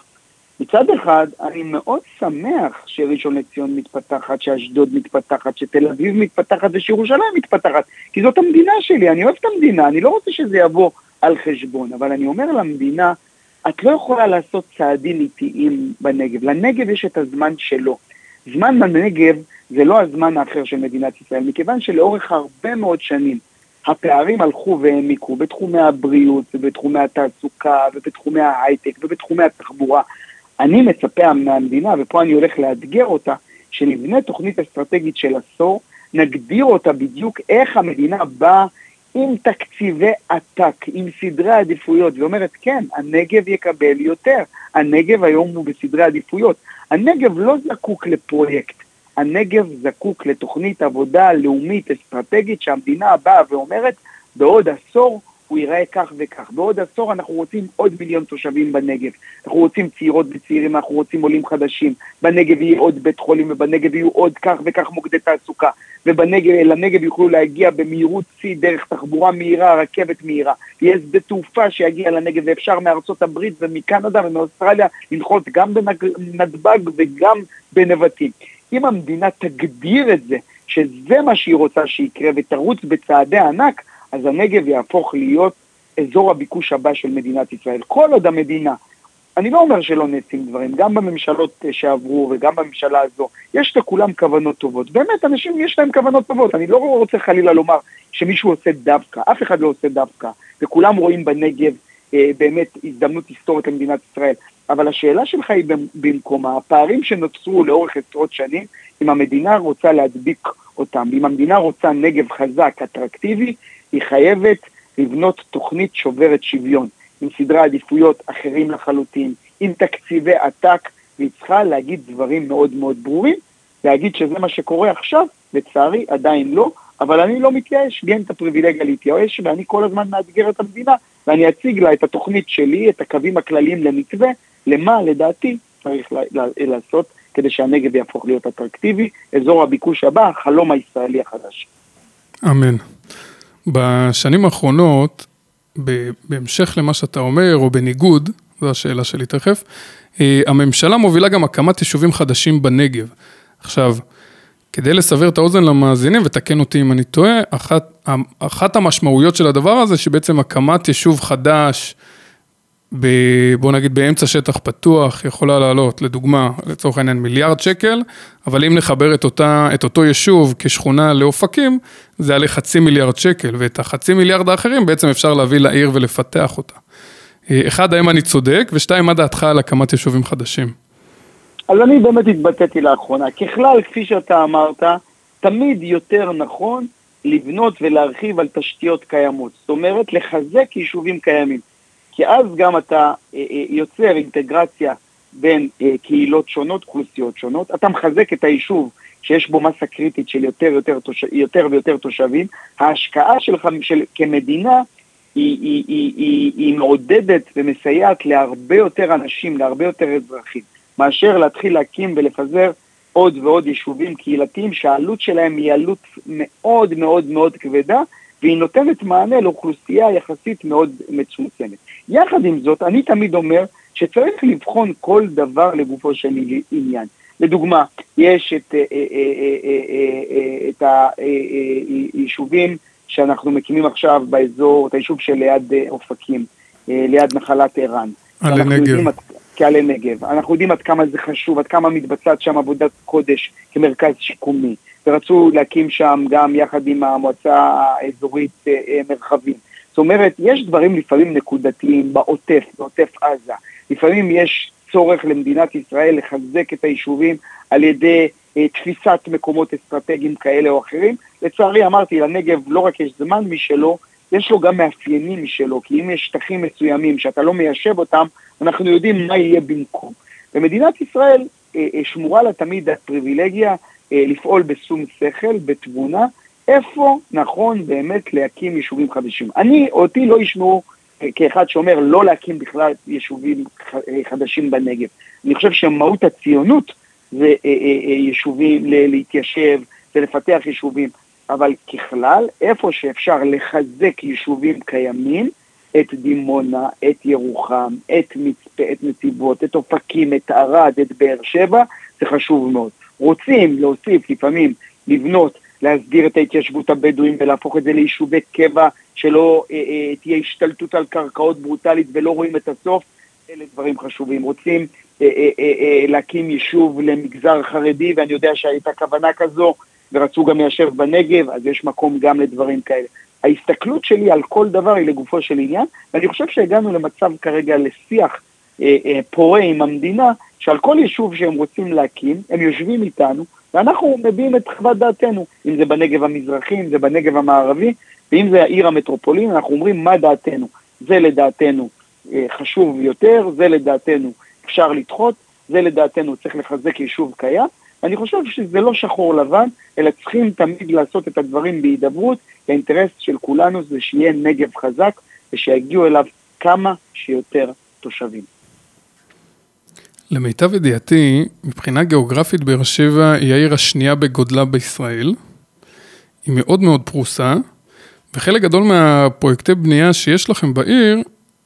מצד אחד, אני מאוד שמח שראשון לציון מתפתחת, שאשדוד מתפתחת, שתל אביב מתפתחת ושירושלים מתפתחת, כי זאת המדינה שלי, אני אוהב את המדינה, אני לא רוצה שזה יבוא על חשבון, אבל אני אומר למדינה, את לא יכולה לעשות צעדים איטיים בנגב, לנגב יש את הזמן שלו. זמן בנגב זה לא הזמן האחר של מדינת ישראל, מכיוון שלאורך הרבה מאוד שנים הפערים הלכו והעמיקו בתחומי הבריאות ובתחומי התעסוקה ובתחומי ההייטק ובתחומי התחבורה. אני מצפה מהמדינה, ופה אני הולך לאתגר אותה, שנבנה תוכנית אסטרטגית של עשור, נגדיר אותה בדיוק איך המדינה באה עם תקציבי עתק, עם סדרי עדיפויות, ואומרת כן, הנגב יקבל יותר, הנגב היום הוא בסדרי עדיפויות. הנגב לא זקוק לפרויקט, הנגב זקוק לתוכנית עבודה לאומית אסטרטגית שהמדינה באה ואומרת בעוד עשור הוא ייראה כך וכך. בעוד עשור אנחנו רוצים עוד מיליון תושבים בנגב. אנחנו רוצים צעירות וצעירים, אנחנו רוצים עולים חדשים. בנגב יהיה עוד בית חולים ובנגב יהיו עוד כך וכך מוקדי תעסוקה. ולנגב יוכלו להגיע במהירות שיא דרך תחבורה מהירה, רכבת מהירה. יהיה שדה תעופה שיגיע לנגב ואפשר מארצות הברית ומקנדה ומאוסטרליה לנחות גם בנתב"ג וגם בנבטים. אם המדינה תגדיר את זה, שזה מה שהיא רוצה שיקרה ותרוץ בצעדי ענק, אז הנגב יהפוך להיות אזור הביקוש הבא של מדינת ישראל. כל עוד המדינה, אני לא אומר שלא נעשים דברים, גם בממשלות שעברו וגם בממשלה הזו, יש לכולם כוונות טובות. באמת, אנשים יש להם כוונות טובות. אני לא רוצה חלילה לומר שמישהו עושה דווקא, אף אחד לא עושה דווקא, וכולם רואים בנגב אה, באמת הזדמנות היסטורית למדינת ישראל. אבל השאלה שלך היא במקומה, הפערים שנוצרו לאורך עשרות שנים, אם המדינה רוצה להדביק אותם, אם המדינה רוצה נגב חזק, אטרקטיבי, היא חייבת לבנות תוכנית שוברת שוויון, עם סדרי עדיפויות אחרים לחלוטין, עם תקציבי עתק, והיא צריכה להגיד דברים מאוד מאוד ברורים, להגיד שזה מה שקורה עכשיו, לצערי עדיין לא, אבל אני לא מתייאש, לי אין את הפריבילגיה להתייאש, ואני כל הזמן מאתגר את המדינה, ואני אציג לה את התוכנית שלי, את הקווים הכלליים למתווה, למה לדעתי צריך לעשות כדי שהנגב יהפוך להיות אטרקטיבי, אזור הביקוש הבא, החלום הישראלי החדש. אמן. בשנים האחרונות, בהמשך למה שאתה אומר, או בניגוד, זו השאלה שלי תכף, אה, הממשלה מובילה גם הקמת יישובים חדשים בנגב. עכשיו, כדי לסבר את האוזן למאזינים, ותקן אותי אם אני טועה, אחת, אחת המשמעויות של הדבר הזה, שבעצם הקמת יישוב חדש, ב, בוא נגיד באמצע שטח פתוח, יכולה לעלות, לדוגמה, לצורך העניין מיליארד שקל, אבל אם נחבר את, אותה, את אותו יישוב כשכונה לאופקים, זה יעלה חצי מיליארד שקל, ואת החצי מיליארד האחרים בעצם אפשר להביא לעיר ולפתח אותה. אה, אחד, האם אני צודק, ושתיים, מה דעתך על הקמת יישובים חדשים? אז אני באמת התבטאתי לאחרונה. ככלל, כפי שאתה אמרת, תמיד יותר נכון לבנות ולהרחיב על תשתיות קיימות. זאת אומרת, לחזק יישובים קיימים. כי אז גם אתה אה, אה, יוצר אינטגרציה בין אה, קהילות שונות, אוכלוסיות שונות, אתה מחזק את היישוב שיש בו מסה קריטית של יותר, יותר. יותר ויותר תושבים, ההשקעה שלך של... כמדינה היא, היא, היא, היא, היא מעודדת ומסייעת להרבה יותר אנשים, להרבה יותר אזרחים, מאשר להתחיל להקים ולפזר עוד ועוד יישובים קהילתיים שהעלות שלהם היא עלות מאוד מאוד מאוד כבדה והיא נותנת מענה לאוכלוסייה יחסית מאוד מצומצמת. יחד עם זאת, אני תמיד אומר שצריך לבחון כל דבר לגופו של עניין. לדוגמה, יש את, אה, אה, אה, את היישובים שאנחנו מקימים עכשיו באזור, את היישוב שליד אופקים, ליד נחלת ערן. עלי נגב. כעלי נגב. אנחנו יודעים עד כמה זה חשוב, עד כמה מתבצעת שם עבודת קודש כמרכז שיקומי. ורצו להקים שם גם יחד עם המועצה האזורית מרחבים. זאת אומרת, יש דברים לפעמים נקודתיים בעוטף, בעוטף עזה. לפעמים יש צורך למדינת ישראל לחזק את היישובים על ידי אה, תפיסת מקומות אסטרטגיים כאלה או אחרים. לצערי, אמרתי, לנגב לא רק יש זמן משלו, יש לו גם מאפיינים משלו, כי אם יש שטחים מסוימים שאתה לא מיישב אותם, אנחנו יודעים מה יהיה במקום. ומדינת ישראל אה, אה, שמורה לה תמיד הפריבילגיה אה, לפעול בשום שכל, בתבונה, איפה נכון באמת להקים יישובים חדשים. אני, אותי לא ישמעו כאחד שאומר לא להקים בכלל יישובים חדשים בנגב. אני חושב שמהות הציונות זה אה, אה, אה, יישובים, להתיישב ולפתח יישובים, אבל ככלל, איפה שאפשר לחזק יישובים קיימים, את דימונה, את ירוחם, את מצפה, את נתיבות, את אופקים, את ערד, את באר שבע, זה חשוב מאוד. רוצים להוסיף לפעמים, לבנות להסדיר את ההתיישבות הבדואים ולהפוך את זה ליישובי קבע, שלא אה, אה, תהיה השתלטות על קרקעות ברוטלית ולא רואים את הסוף, אלה דברים חשובים. רוצים אה, אה, אה, אה, להקים יישוב למגזר חרדי, ואני יודע שהייתה כוונה כזו, ורצו גם ליישב בנגב, אז יש מקום גם לדברים כאלה. ההסתכלות שלי על כל דבר היא לגופו של עניין, ואני חושב שהגענו למצב כרגע לשיח פורה עם המדינה, שעל כל יישוב שהם רוצים להקים, הם יושבים איתנו, ואנחנו מביעים את חוות דעתנו, אם זה בנגב המזרחי, אם זה בנגב המערבי, ואם זה העיר המטרופולין, אנחנו אומרים מה דעתנו. זה לדעתנו אה, חשוב יותר, זה לדעתנו אפשר לדחות, זה לדעתנו צריך לחזק יישוב קיים. אני חושב שזה לא שחור לבן, אלא צריכים תמיד לעשות את הדברים בהידברות, כי האינטרס של כולנו זה שיהיה נגב חזק ושיגיעו אליו כמה שיותר תושבים. למיטב ידיעתי, מבחינה גיאוגרפית באר שבע היא העיר השנייה בגודלה בישראל. היא מאוד מאוד פרוסה, וחלק גדול מהפרויקטי בנייה שיש לכם בעיר,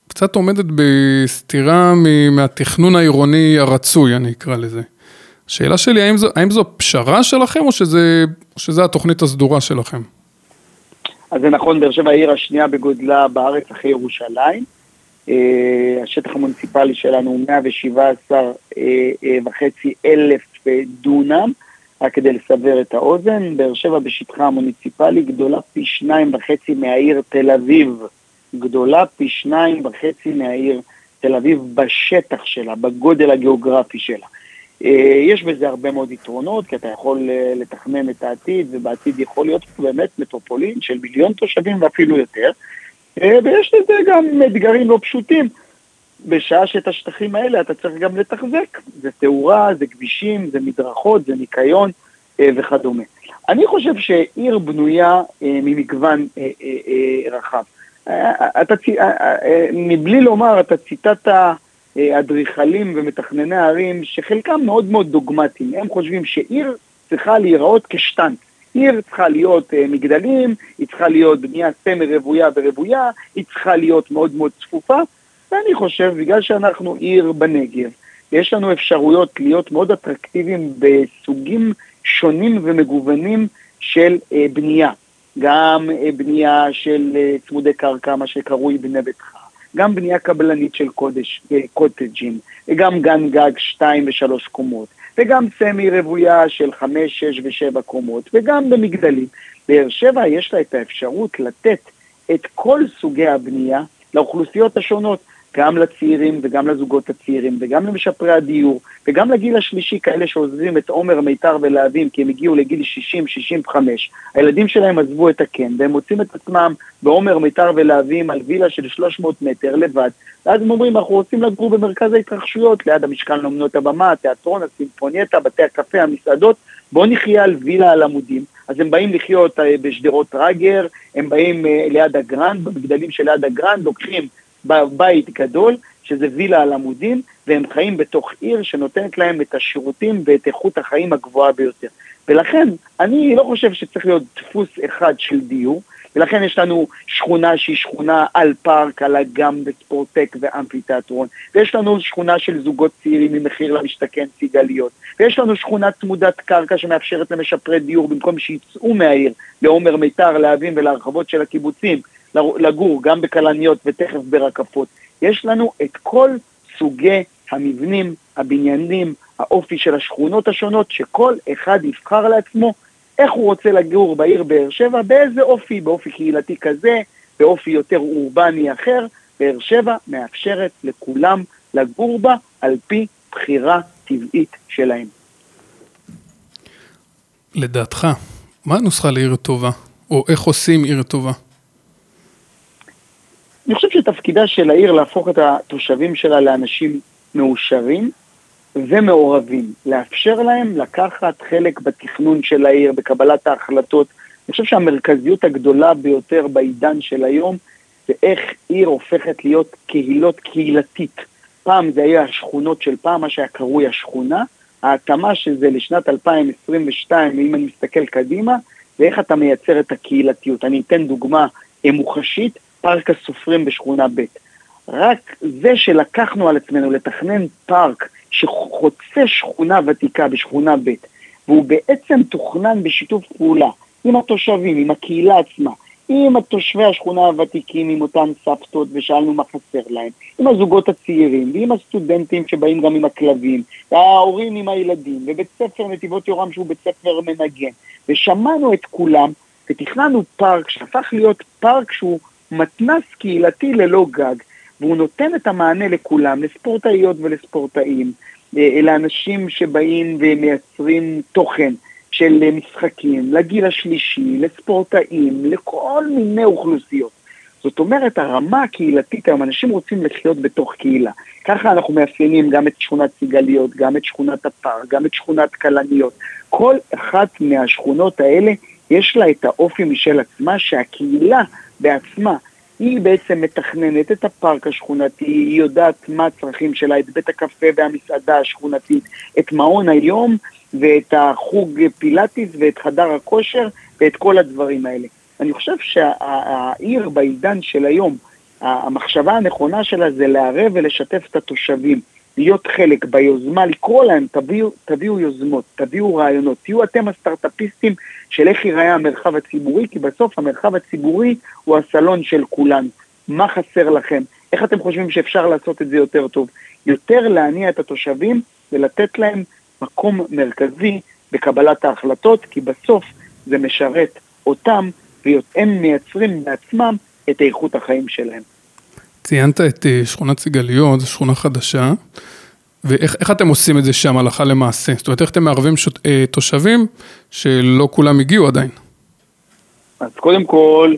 קצת עומדת בסתירה מהתכנון העירוני הרצוי, אני אקרא לזה. השאלה שלי, האם זו, האם זו פשרה שלכם, או שזה, או שזה התוכנית הסדורה שלכם? אז זה נכון, באר שבע העיר השנייה בגודלה בארץ אחרי ירושלים. אה, השטח המוניציפלי שלנו הוא 117 אה, אה, וחצי אלף דונם, רק כדי לסבר את האוזן. באר שבע בשטחה המוניציפלי גדולה פי שניים וחצי מהעיר תל אביב. גדולה פי שניים וחצי מהעיר תל אביב בשטח שלה, בגודל הגיאוגרפי שלה. יש בזה הרבה מאוד יתרונות, כי אתה יכול לתכנן את העתיד, ובעתיד יכול להיות באמת מטרופולין של מיליון תושבים ואפילו יותר. אה, ויש לזה גם אתגרים לא פשוטים. בשעה שאת השטחים האלה אתה צריך גם לתחזק. זה תאורה, זה כבישים, זה מדרכות, זה ניקיון אה, וכדומה. אני חושב שעיר בנויה אה, ממגוון רחב. מבלי לומר, אתה ציטטת אדריכלים ומתכנני ערים שחלקם מאוד מאוד דוגמטיים. הם חושבים שעיר צריכה להיראות כשטנץ. עיר צריכה להיות uh, מגדלים, היא צריכה להיות בנייה סמי רוויה ורוויה, היא צריכה להיות מאוד מאוד צפופה, ואני חושב, בגלל שאנחנו עיר בנגב, יש לנו אפשרויות להיות מאוד אטרקטיביים בסוגים שונים ומגוונים של uh, בנייה. גם uh, בנייה של uh, צמודי קרקע, מה שקרוי בני ביתך, גם בנייה קבלנית של קודש, uh, קוטג'ים, וגם גן גג שתיים ושלוש קומות. וגם סמי רוויה של חמש, שש ושבע קומות, וגם במגדלים. באר שבע יש לה את האפשרות לתת את כל סוגי הבנייה לאוכלוסיות השונות. גם לצעירים וגם לזוגות הצעירים וגם למשפרי הדיור וגם לגיל השלישי, כאלה שעוזבים את עומר, מיתר ולהבים כי הם הגיעו לגיל 60-65. הילדים שלהם עזבו את הקן והם מוצאים את עצמם בעומר, מיתר ולהבים על וילה של 300 מטר לבד. ואז הם אומרים, אנחנו רוצים לגור במרכז ההתרחשויות, ליד המשכן לאומנות הבמה, התיאטרון, הסימפונייטה, בתי הקפה, המסעדות, בואו נחיה על וילה על עמודים. אז הם באים לחיות אה, בשדרות רגר, הם באים אה, ליד הגרנד, במגדלים ליד הגרנד, לוקחים בית גדול, שזה וילה על עמודים, והם חיים בתוך עיר שנותנת להם את השירותים ואת איכות החיים הגבוהה ביותר. ולכן, אני לא חושב שצריך להיות דפוס אחד של דיור, ולכן יש לנו שכונה שהיא שכונה על פארק, על אגם וספורטק ואמפיתיאטרון, ויש לנו שכונה של זוגות צעירים ממחיר למשתכן סיגליות, ויש לנו שכונה צמודת קרקע שמאפשרת למשפרי דיור במקום שיצאו מהעיר לעומר מיתר, להבים ולהרחבות של הקיבוצים, לגור גם בכלניות ותכף ברקפות. יש לנו את כל סוגי המבנים, הבניינים, האופי של השכונות השונות, שכל אחד יבחר לעצמו איך הוא רוצה לגור בעיר באר שבע, באיזה אופי, באופי קהילתי כזה, באופי יותר אורבני אחר, באר שבע מאפשרת לכולם לגור בה על פי בחירה טבעית שלהם. לדעתך, מה הנוסחה לעיר טובה? או איך עושים עיר טובה? אני חושב שתפקידה של העיר להפוך את התושבים שלה לאנשים מאושרים ומעורבים, לאפשר להם לקחת חלק בתכנון של העיר, בקבלת ההחלטות. אני חושב שהמרכזיות הגדולה ביותר בעידן של היום זה איך עיר הופכת להיות קהילות קהילתית. פעם זה היה השכונות של פעם, מה שהיה קרוי השכונה, ההתאמה של זה לשנת 2022, אם אני מסתכל קדימה, זה איך אתה מייצר את הקהילתיות. אני אתן דוגמה מוחשית, פארק הסופרים בשכונה ב'. רק זה שלקחנו על עצמנו לתכנן פארק שחוצה שכונה ותיקה בשכונה ב', והוא בעצם תוכנן בשיתוף פעולה עם התושבים, עם הקהילה עצמה, עם התושבי השכונה הוותיקים, עם אותן סבתות, ושאלנו מה חסר להם, עם הזוגות הצעירים, ועם הסטודנטים שבאים גם עם הכלבים, וההורים עם הילדים, ובית ספר נתיבות יורם שהוא בית ספר מנגן, ושמענו את כולם, ותכננו פארק שהפך להיות פארק שהוא מתנס קהילתי ללא גג, והוא נותן את המענה לכולם, לספורטאיות ולספורטאים, אה, לאנשים שבאים ומייצרים תוכן של משחקים, לגיל השלישי, לספורטאים, לכל מיני אוכלוסיות. זאת אומרת, הרמה הקהילתית היום, אנשים רוצים לחיות בתוך קהילה. ככה אנחנו מאפיינים גם את שכונת סיגליות, גם את שכונת הפארק, גם את שכונת כלניות. כל אחת מהשכונות האלה יש לה את האופי משל עצמה, שהקהילה בעצמה היא בעצם מתכננת את הפארק השכונתי, היא יודעת מה הצרכים שלה, את בית הקפה והמסעדה השכונתית, את מעון היום ואת החוג פילאטיס ואת חדר הכושר ואת כל הדברים האלה. אני חושב שהעיר בעידן של היום, המחשבה הנכונה שלה זה לערב ולשתף את התושבים. להיות חלק ביוזמה, לקרוא להם, תביאו, תביאו יוזמות, תביאו רעיונות, תהיו אתם הסטארט-אפיסטים של איך ייראה המרחב הציבורי, כי בסוף המרחב הציבורי הוא הסלון של כולנו. מה חסר לכם? איך אתם חושבים שאפשר לעשות את זה יותר טוב? יותר להניע את התושבים ולתת להם מקום מרכזי בקבלת ההחלטות, כי בסוף זה משרת אותם, והם מייצרים בעצמם את איכות החיים שלהם. ציינת את אה, שכונת סיגליות, זו שכונה חדשה, ואיך אתם עושים את זה שם הלכה למעשה? זאת אומרת, איך אתם מערבים שוט, אה, תושבים שלא כולם הגיעו עדיין? אז קודם כל,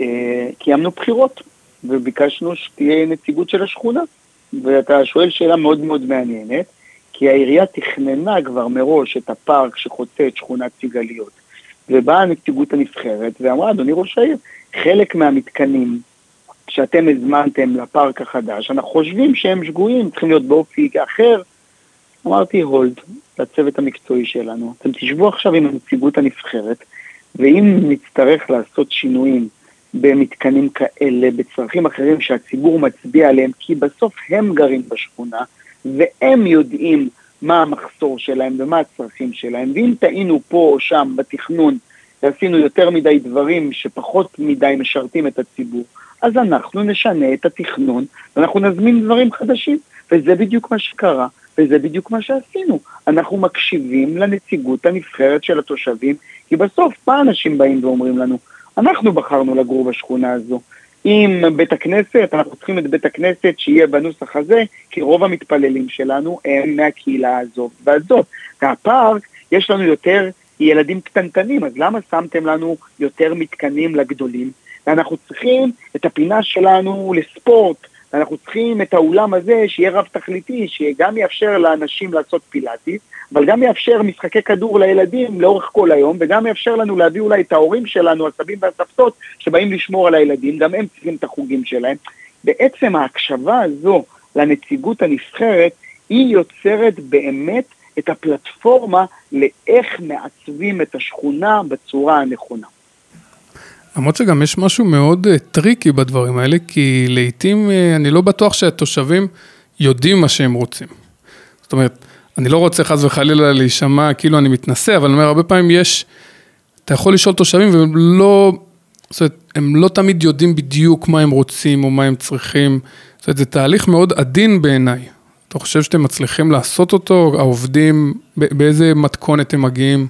אה, קיימנו בחירות, וביקשנו שתהיה נציגות של השכונה. ואתה שואל שאלה מאוד מאוד מעניינת, כי העירייה תכננה כבר מראש את הפארק שחוצה את שכונת סיגליות. ובאה הנציגות הנבחרת ואמרה, אדוני ראש העיר, חלק מהמתקנים שאתם הזמנתם לפארק החדש, אנחנו חושבים שהם שגויים, צריכים להיות באופי אחר. אמרתי הולד לצוות המקצועי שלנו, אתם תשבו עכשיו עם הנציגות הנבחרת, ואם נצטרך לעשות שינויים במתקנים כאלה, בצרכים אחרים שהציבור מצביע עליהם, כי בסוף הם גרים בשכונה, והם יודעים מה המחסור שלהם ומה הצרכים שלהם, ואם טעינו פה או שם בתכנון ועשינו יותר מדי דברים שפחות מדי משרתים את הציבור, אז אנחנו נשנה את התכנון ואנחנו נזמין דברים חדשים. וזה בדיוק מה שקרה, וזה בדיוק מה שעשינו. אנחנו מקשיבים לנציגות הנבחרת של התושבים, כי בסוף מה אנשים באים ואומרים לנו? אנחנו בחרנו לגור בשכונה הזו. עם בית הכנסת, אנחנו צריכים את בית הכנסת שיהיה בנוסח הזה, כי רוב המתפללים שלנו הם מהקהילה הזאת והזאת. והפארק, יש לנו יותר ילדים קטנטנים, אז למה שמתם לנו יותר מתקנים לגדולים? ואנחנו צריכים את הפינה שלנו לספורט, ואנחנו צריכים את האולם הזה שיהיה רב תכליתי, שגם יאפשר לאנשים לעשות פילאטיס, אבל גם יאפשר משחקי כדור לילדים לאורך כל היום, וגם יאפשר לנו להביא אולי את ההורים שלנו, הסבים והסבתות, שבאים לשמור על הילדים, גם הם צריכים את החוגים שלהם. בעצם ההקשבה הזו לנציגות הנבחרת, היא יוצרת באמת את הפלטפורמה לאיך מעצבים את השכונה בצורה הנכונה. למרות שגם יש משהו מאוד uh, tricky בדברים האלה, כי לעיתים uh, אני לא בטוח שהתושבים יודעים מה שהם רוצים. זאת אומרת, אני לא רוצה חס וחלילה להישמע כאילו אני מתנשא, אבל אני אומר, הרבה פעמים יש, אתה יכול לשאול תושבים והם לא, זאת אומרת, הם לא תמיד יודעים בדיוק מה הם רוצים או מה הם צריכים. זאת אומרת, זה תהליך מאוד עדין בעיניי. אתה חושב שאתם מצליחים לעשות אותו, העובדים, באיזה מתכונת הם מגיעים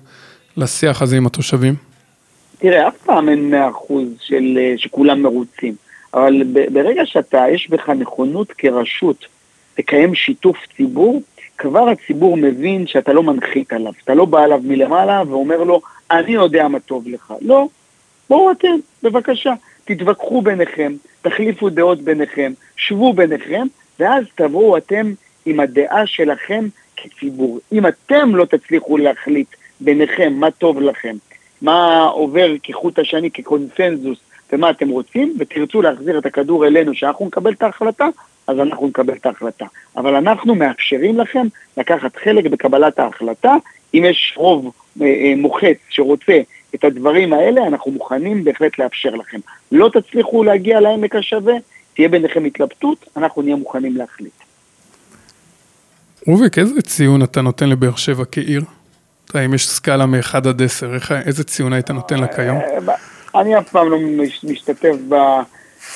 לשיח הזה עם התושבים? תראה, אף פעם אין מאה אחוז של אה, שכולם מרוצים, אבל ברגע שאתה, יש בך נכונות כרשות לקיים שיתוף ציבור, כבר הציבור מבין שאתה לא מנחית עליו, אתה לא בא אליו מלמעלה ואומר לו, אני יודע מה טוב לך. לא, בואו אתם, בבקשה, תתווכחו ביניכם, תחליפו דעות ביניכם, שבו ביניכם, ואז תבואו אתם עם הדעה שלכם כציבור. אם אתם לא תצליחו להחליט ביניכם מה טוב לכם, מה עובר כחוט השני, כקונסנזוס, ומה אתם רוצים, ותרצו להחזיר את הכדור אלינו שאנחנו נקבל את ההחלטה, אז אנחנו נקבל את ההחלטה. אבל אנחנו מאפשרים לכם לקחת חלק בקבלת ההחלטה. אם יש רוב אה, אה, מוחץ שרוצה את הדברים האלה, אנחנו מוכנים בהחלט לאפשר לכם. לא תצליחו להגיע לעמק השווה, תהיה ביניכם התלבטות, אנחנו נהיה מוכנים להחליט. רוביק, איזה ציון אתה נותן לבאר שבע כעיר? האם יש סקאלה מ-1 עד 10, איזה ציון היית נותן לה כיום? אה, אני אף פעם לא משתתף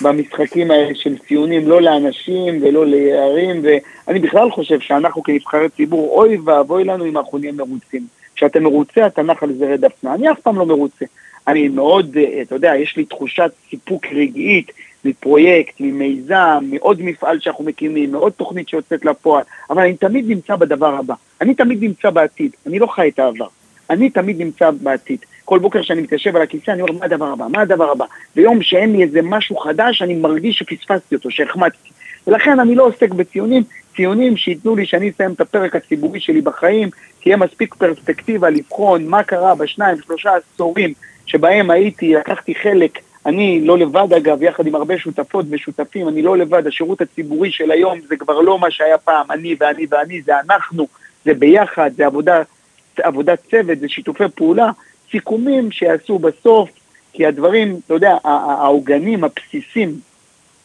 במשחקים האלה של ציונים, לא לאנשים ולא לערים, ואני בכלל חושב שאנחנו כנבחרי ציבור, אוי ואבוי לנו אם אנחנו נהיה מרוצים. כשאתה מרוצה, אתה נח על זרי דפנה. אני אף פעם לא מרוצה. אני מאוד, אה, אתה יודע, יש לי תחושת סיפוק רגעית מפרויקט, ממיזם, מעוד מפעל שאנחנו מקימים, מעוד תוכנית שיוצאת לפועל, אבל אני תמיד נמצא בדבר הבא. אני תמיד נמצא בעתיד, אני לא חי את העבר. אני תמיד נמצא בעתיד. כל בוקר שאני מתיישב על הכיסא, אני אומר, מה הדבר הבא? מה הדבר הבא? ביום שאין לי איזה משהו חדש, אני מרגיש שפספסתי אותו, שהחמצתי. ולכן אני לא עוסק בציונים, ציונים שייתנו לי שאני אסיים את הפרק הציבורי שלי בחיים, תהיה מספיק פרספקטיבה לבחון מה קרה בשניים, שלושה עשורים שבהם הייתי, לקחתי חלק, אני לא לבד אגב, יחד עם הרבה שותפות ושותפים, אני לא לבד, השירות הציבורי של היום זה כבר לא מה שהיה פעם, אני ואני ואני, זה אנחנו, זה ביחד, זה עבודה, עבודת צוות, זה שיתופי פעולה, סיכומים שיעשו בסוף, כי הדברים, אתה יודע, העוגנים, הבסיסים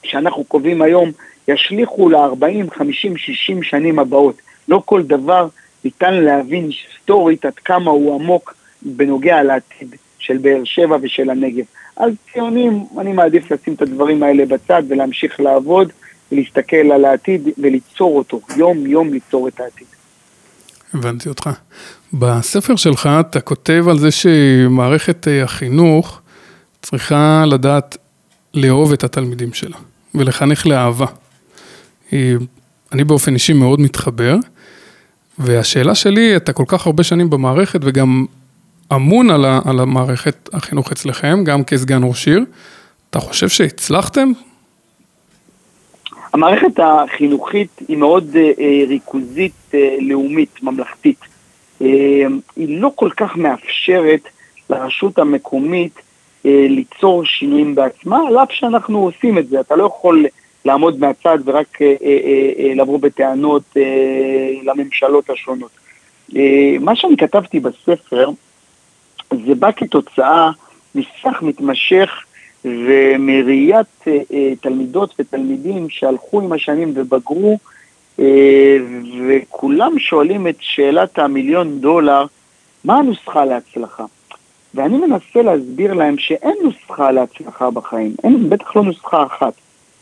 שאנחנו קובעים היום, ישליכו ל-40, 50, 60 שנים הבאות. לא כל דבר ניתן להבין היסטורית עד כמה הוא עמוק בנוגע לעתיד של באר שבע ושל הנגב. אז ציונים, אני מעדיף לשים את הדברים האלה בצד ולהמשיך לעבוד ולהסתכל על העתיד וליצור אותו, יום-יום ליצור את העתיד. הבנתי אותך. בספר שלך אתה כותב על זה שמערכת אה, החינוך צריכה לדעת לאהוב את התלמידים שלה ולחנך לאהבה. אה, אני באופן אישי מאוד מתחבר, והשאלה שלי, אתה כל כך הרבה שנים במערכת וגם אמון על, על המערכת החינוך אצלכם, גם כסגן ראש עיר, אתה חושב שהצלחתם? המערכת החינוכית היא מאוד uh, ריכוזית, uh, לאומית, ממלכתית. Uh, היא לא כל כך מאפשרת לרשות המקומית uh, ליצור שינויים בעצמה, על אף שאנחנו עושים את זה. אתה לא יכול לעמוד מהצד ורק uh, uh, uh, לבוא בטענות uh, לממשלות השונות. Uh, מה שאני כתבתי בספר, זה בא כתוצאה משיח מתמשך ומראיית אה, אה, תלמידות ותלמידים שהלכו עם השנים ובגרו, אה, וכולם שואלים את שאלת המיליון דולר, מה הנוסחה להצלחה? ואני מנסה להסביר להם שאין נוסחה להצלחה בחיים, אין בטח לא נוסחה אחת.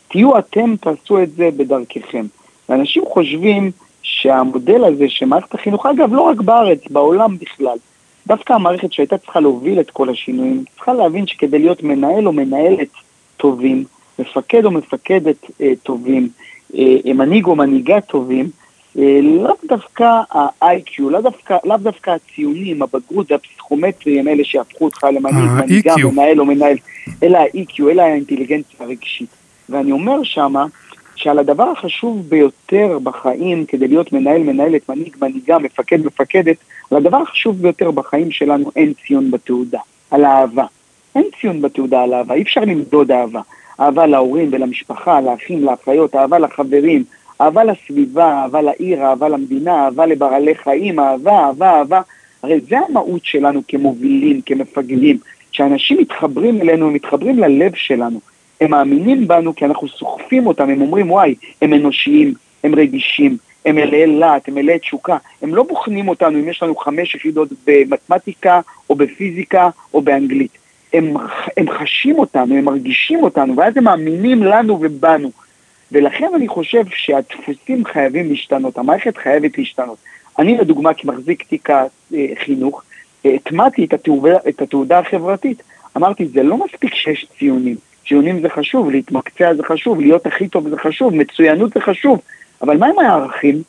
תהיו אתם, תעשו את זה בדרככם. ואנשים חושבים שהמודל הזה שמערכת החינוך, אגב, לא רק בארץ, בעולם בכלל, דווקא המערכת שהייתה צריכה להוביל את כל השינויים, צריכה להבין שכדי להיות מנהל או מנהלת טובים, מפקד או מפקדת אה, טובים, אה, מנהיג או מנהיגה טובים, אה, לאו דווקא ה-IQ, לאו דווקא, לאו דווקא הציונים, הבגרות והפסיכומטרי הם אלה שיהפכו אותך למנהיג, מנהיגה, מנהל או מנהל, אלא ה-EQ, אלא האינטליגנציה הרגשית. ואני אומר שמה, שעל הדבר החשוב ביותר בחיים, כדי להיות מנהל, מנהלת, מנהיג, מנהיגה, מפקד, מפקדת, על הדבר החשוב ביותר בחיים שלנו אין ציון בתעודה, על האהבה. אין ציון בתעודה על אהבה, אי אפשר למדוד אהבה. אהבה להורים ולמשפחה, לאחים, לאחיות, אהבה לחברים, אהבה לסביבה, אהבה לעיר, אהבה למדינה, אהבה לבעלי חיים, אהבה, אהבה, אהבה. הרי זה המהות שלנו כמובילים, כמפגלים, שאנשים מתחברים אלינו, מתחברים ללב שלנו. הם מאמינים בנו כי אנחנו סוחפים אותם, הם אומרים וואי, הם אנושיים, הם רגישים, הם מלאי להט, הם מלאי תשוקה, הם לא בוחנים אותנו אם יש לנו חמש יחידות במתמטיקה או בפיזיקה או באנגלית. הם, הם חשים אותנו, הם מרגישים אותנו, ואז הם מאמינים לנו ובנו. ולכן אני חושב שהדפוסים חייבים להשתנות, המערכת חייבת להשתנות. אני לדוגמה כמחזיק תיק החינוך, הטמעתי את, את התעודה החברתית. אמרתי, זה לא מספיק שיש ציונים. ציונים זה חשוב, להתמקצע זה חשוב, להיות הכי טוב זה חשוב, מצוינות זה חשוב, אבל מה עם הערכים?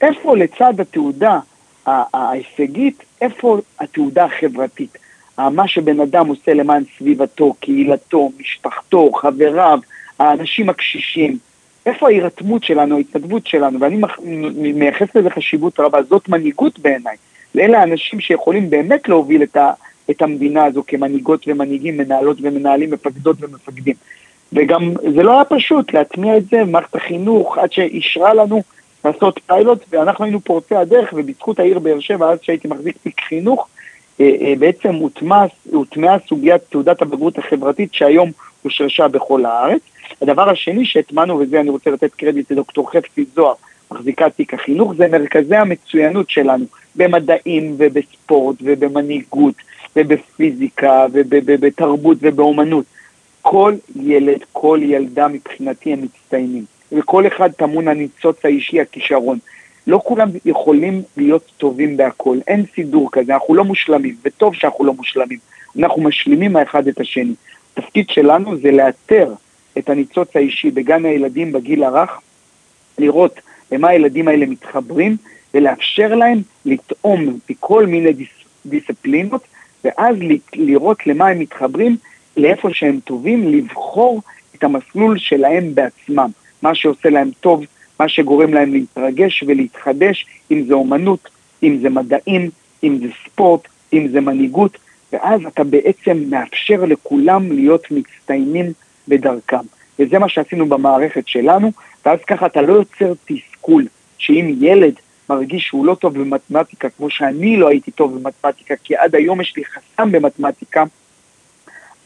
איפה לצד התעודה ההישגית, איפה התעודה החברתית? מה שבן אדם עושה למען סביבתו, קהילתו, משפחתו, חבריו, האנשים הקשישים. איפה ההירתמות שלנו, ההתנדבות שלנו, ואני מייחס לזה חשיבות רבה, זאת מנהיגות בעיניי. ואלה האנשים שיכולים באמת להוביל את, ה, את המדינה הזו כמנהיגות ומנהיגים, מנהלות ומנהלים, מפקדות ומפקדים. וגם זה לא היה פשוט להטמיע את זה במערכת החינוך עד שאישרה לנו לעשות פיילוט, ואנחנו היינו פורצי הדרך, ובזכות העיר באר שבע, אז שהייתי מחזיק תיק חינוך, אה, אה, בעצם הוטמעה סוגיית תעודת הבגרות החברתית שהיום הושרשה בכל הארץ. הדבר השני שהטמענו, וזה אני רוצה לתת קרדיט לדוקטור חפצי זוהר, מחזיקת תיק החינוך, זה מרכזי המצוינות שלנו במדעים ובספורט ובמנהיגות ובפיזיקה ובתרבות ובאומנות. כל ילד, כל ילדה מבחינתי הם מצטיינים, וכל אחד טמון הניצוץ האישי, הכישרון. לא כולם יכולים להיות טובים בהכל, אין סידור כזה, אנחנו לא מושלמים, וטוב שאנחנו לא מושלמים, אנחנו משלימים האחד את השני. התפקיד שלנו זה לאתר את הניצוץ האישי בגן הילדים בגיל הרך, לראות למה הילדים האלה מתחברים, ולאפשר להם לטעום מכל מיני דיס, דיסציפלינות, ואז לראות למה הם מתחברים, לאיפה שהם טובים, לבחור את המסלול שלהם בעצמם, מה שעושה להם טוב, מה שגורם להם להתרגש ולהתחדש, אם זה אומנות, אם זה מדעים, אם זה ספורט, אם זה מנהיגות, ואז אתה בעצם מאפשר לכולם להיות מצטיינים בדרכם. וזה מה שעשינו במערכת שלנו, ואז ככה אתה לא יוצר תסכול, שאם ילד מרגיש שהוא לא טוב במתמטיקה, כמו שאני לא הייתי טוב במתמטיקה, כי עד היום יש לי חסם במתמטיקה,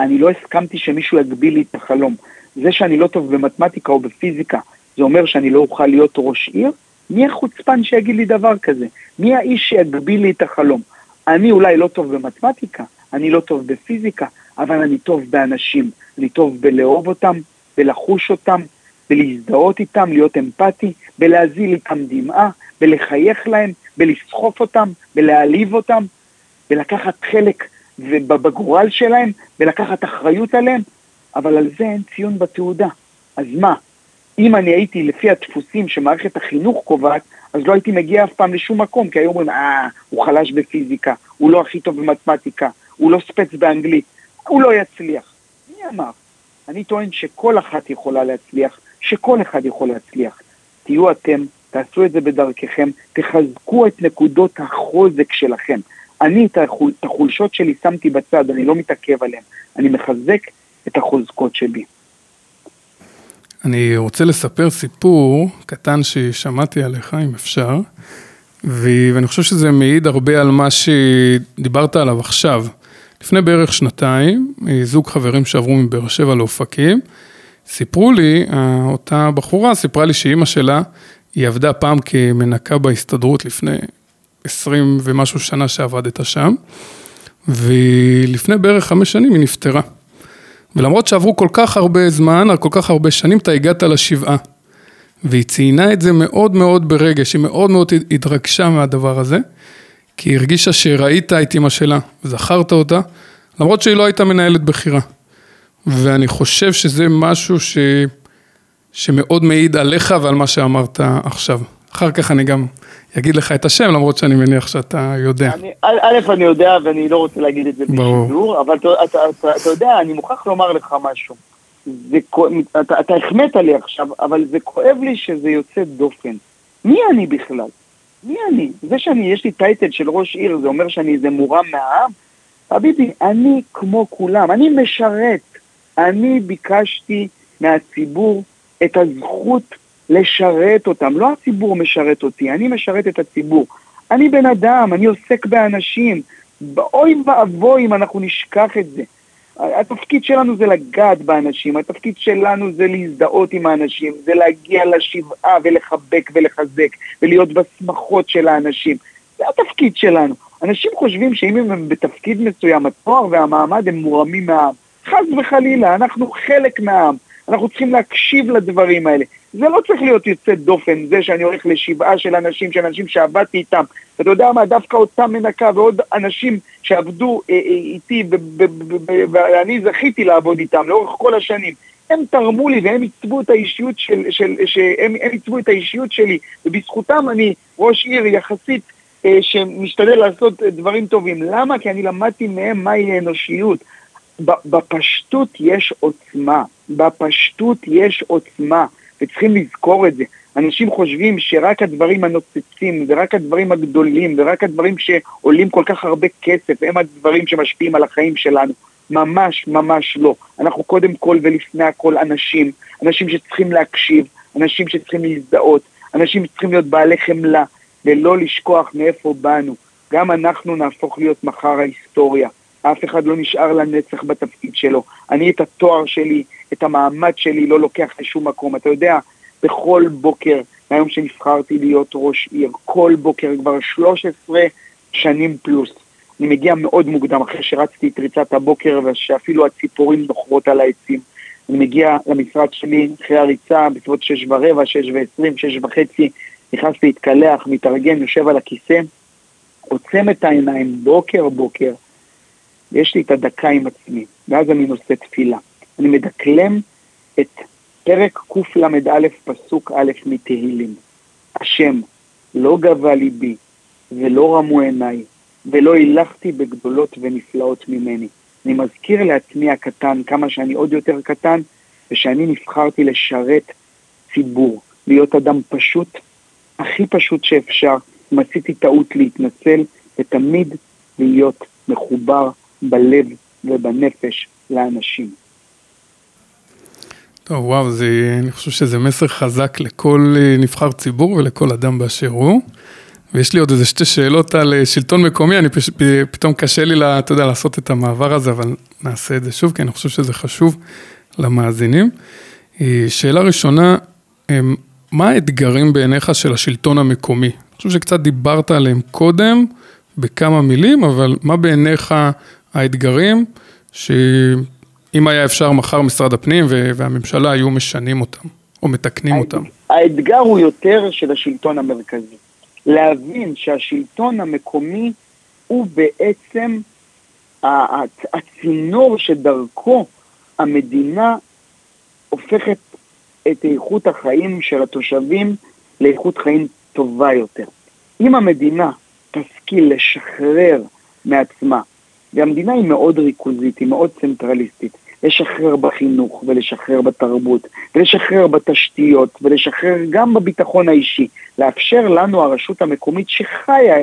אני לא הסכמתי שמישהו יגביל לי את החלום. זה שאני לא טוב במתמטיקה או בפיזיקה, זה אומר שאני לא אוכל להיות ראש עיר? מי החוצפן שיגיד לי דבר כזה? מי האיש שיגביל לי את החלום? אני אולי לא טוב במתמטיקה, אני לא טוב בפיזיקה, אבל אני טוב באנשים. אני טוב בלאהוב אותם, בלחוש אותם, בלהזדהות איתם, להיות אמפתי, בלהזיל איתם דמעה, בלחייך להם, בלסחוף אותם, בלהעליב אותם, בלקחת חלק בגורל שלהם, בלקחת אחריות עליהם, אבל על זה אין ציון בתעודה. אז מה, אם אני הייתי לפי הדפוסים שמערכת החינוך קובעת, אז לא הייתי מגיע אף פעם לשום מקום, כי היו אומרים, אה, הוא חלש בפיזיקה, הוא לא הכי טוב במתמטיקה, הוא לא ספץ באנגלית, הוא לא יצליח. מי אמר? אני טוען שכל אחת יכולה להצליח, שכל אחד יכול להצליח. תהיו אתם, תעשו את זה בדרככם, תחזקו את נקודות החוזק שלכם. אני את, החול, את החולשות שלי שמתי בצד, אני לא מתעכב עליהן, אני מחזק את החוזקות שלי. אני רוצה לספר סיפור קטן ששמעתי עליך, אם אפשר, ואני חושב שזה מעיד הרבה על מה שדיברת עליו עכשיו. לפני בערך שנתיים, זוג חברים שעברו מבאר שבע לאופקים, סיפרו לי, אותה בחורה סיפרה לי שאימא שלה, היא עבדה פעם כמנקה בהסתדרות לפני עשרים ומשהו שנה שעבדת שם, ולפני בערך חמש שנים היא נפטרה. ולמרות שעברו כל כך הרבה זמן, כל כך הרבה שנים, אתה הגעת לשבעה. והיא ציינה את זה מאוד מאוד ברגש, היא מאוד מאוד התרגשה מהדבר הזה, כי היא הרגישה שראית את אימא שלה, וזכרת אותה, למרות שהיא לא הייתה מנהלת בכירה. ואני חושב שזה משהו ש... שמאוד מעיד עליך ועל מה שאמרת עכשיו. אחר כך אני גם אגיד לך את השם, למרות שאני מניח שאתה יודע. אני, א', אני יודע ואני לא רוצה להגיד את זה בשידור, אבל אתה, אתה, אתה, אתה יודע, אני מוכרח לומר לך משהו. זה, אתה, אתה החמאת לי עכשיו, אבל זה כואב לי שזה יוצא דופן. מי אני בכלל? מי אני? זה שאני, יש לי טייטל של ראש עיר, זה אומר שאני איזה מורם מהעם? חביבי, אני כמו כולם, אני משרת. אני ביקשתי מהציבור את הזכות לשרת אותם. לא הציבור משרת אותי, אני משרת את הציבור. אני בן אדם, אני עוסק באנשים. אוי ואבוי אם אנחנו נשכח את זה. התפקיד שלנו זה לגעת באנשים, התפקיד שלנו זה להזדהות עם האנשים, זה להגיע לשבעה ולחבק ולחזק ולהיות בשמחות של האנשים. זה התפקיד שלנו. אנשים חושבים שאם הם בתפקיד מסוים, התואר והמעמד הם מורמים מהעם. חס וחלילה, אנחנו חלק מהעם. אנחנו צריכים להקשיב לדברים האלה. זה לא צריך להיות יוצא דופן, זה שאני הולך לשבעה של אנשים, של אנשים שעבדתי איתם. אתה יודע מה, דווקא אותם מנקה ועוד אנשים שעבדו אה, אה, איתי, ואני זכיתי לעבוד איתם לאורך כל השנים. הם תרמו לי והם עיצבו את האישיות של, של, שהם עיצבו את האישיות שלי, ובזכותם אני ראש עיר יחסית אה, שמשתדל לעשות דברים טובים. למה? כי אני למדתי מהם מהי אנושיות. בפשטות יש עוצמה, בפשטות יש עוצמה, וצריכים לזכור את זה. אנשים חושבים שרק הדברים הנוצצים, ורק הדברים הגדולים, ורק הדברים שעולים כל כך הרבה כסף, הם הדברים שמשפיעים על החיים שלנו. ממש ממש לא. אנחנו קודם כל ולפני הכל אנשים, אנשים שצריכים להקשיב, אנשים שצריכים להזדהות, אנשים שצריכים להיות בעלי חמלה, ולא לשכוח מאיפה באנו. גם אנחנו נהפוך להיות מחר ההיסטוריה. אף אחד לא נשאר לנצח בתפקיד שלו. אני את התואר שלי, את המעמד שלי לא לוקח לשום מקום. אתה יודע, בכל בוקר, מהיום שנבחרתי להיות ראש עיר, כל בוקר כבר 13 שנים פלוס. אני מגיע מאוד מוקדם, אחרי שרצתי את ריצת הבוקר ושאפילו הציפורים נוחרות על העצים. אני מגיע למשרד שלי אחרי הריצה בסביבות שש ורבע, שש ועשרים, שש וחצי, נכנס להתקלח, מתארגן, יושב על הכיסא, עוצם את העיניים בוקר בוקר, ויש לי את הדקה עם עצמי, ואז אני נושא תפילה. אני מדקלם את פרק קל"א פסוק א' מתהילים. השם, לא גבה ליבי ולא רמו עיניי, ולא הילכתי בגדולות ונפלאות ממני. אני מזכיר לעצמי הקטן כמה שאני עוד יותר קטן, ושאני נבחרתי לשרת ציבור, להיות אדם פשוט, הכי פשוט שאפשר, אם עשיתי טעות להתנצל, ותמיד להיות מחובר בלב ובנפש לאנשים. טוב, וואו, זה, אני חושב שזה מסר חזק לכל אה, נבחר ציבור ולכל אדם באשר הוא. ויש לי עוד איזה שתי שאלות על אה, שלטון מקומי, אני פש... פתאום קשה לי, אתה יודע, לעשות את המעבר הזה, אבל נעשה את זה שוב, כי אני חושב שזה חשוב למאזינים. אה, שאלה ראשונה, מה האתגרים בעיניך של השלטון המקומי? אני חושב שקצת דיברת עליהם קודם, בכמה מילים, אבל מה בעיניך האתגרים, שאם היה אפשר מחר משרד הפנים והממשלה היו משנים אותם, או מתקנים אותם. האתגר הוא יותר של השלטון המרכזי. להבין שהשלטון המקומי הוא בעצם הצינור שדרכו המדינה הופכת את איכות החיים של התושבים לאיכות חיים טובה יותר. אם המדינה תשכיל לשחרר מעצמה והמדינה היא מאוד ריכוזית, היא מאוד צנטרליסטית. לשחרר בחינוך ולשחרר בתרבות ולשחרר בתשתיות ולשחרר גם בביטחון האישי. לאפשר לנו, הרשות המקומית שחיה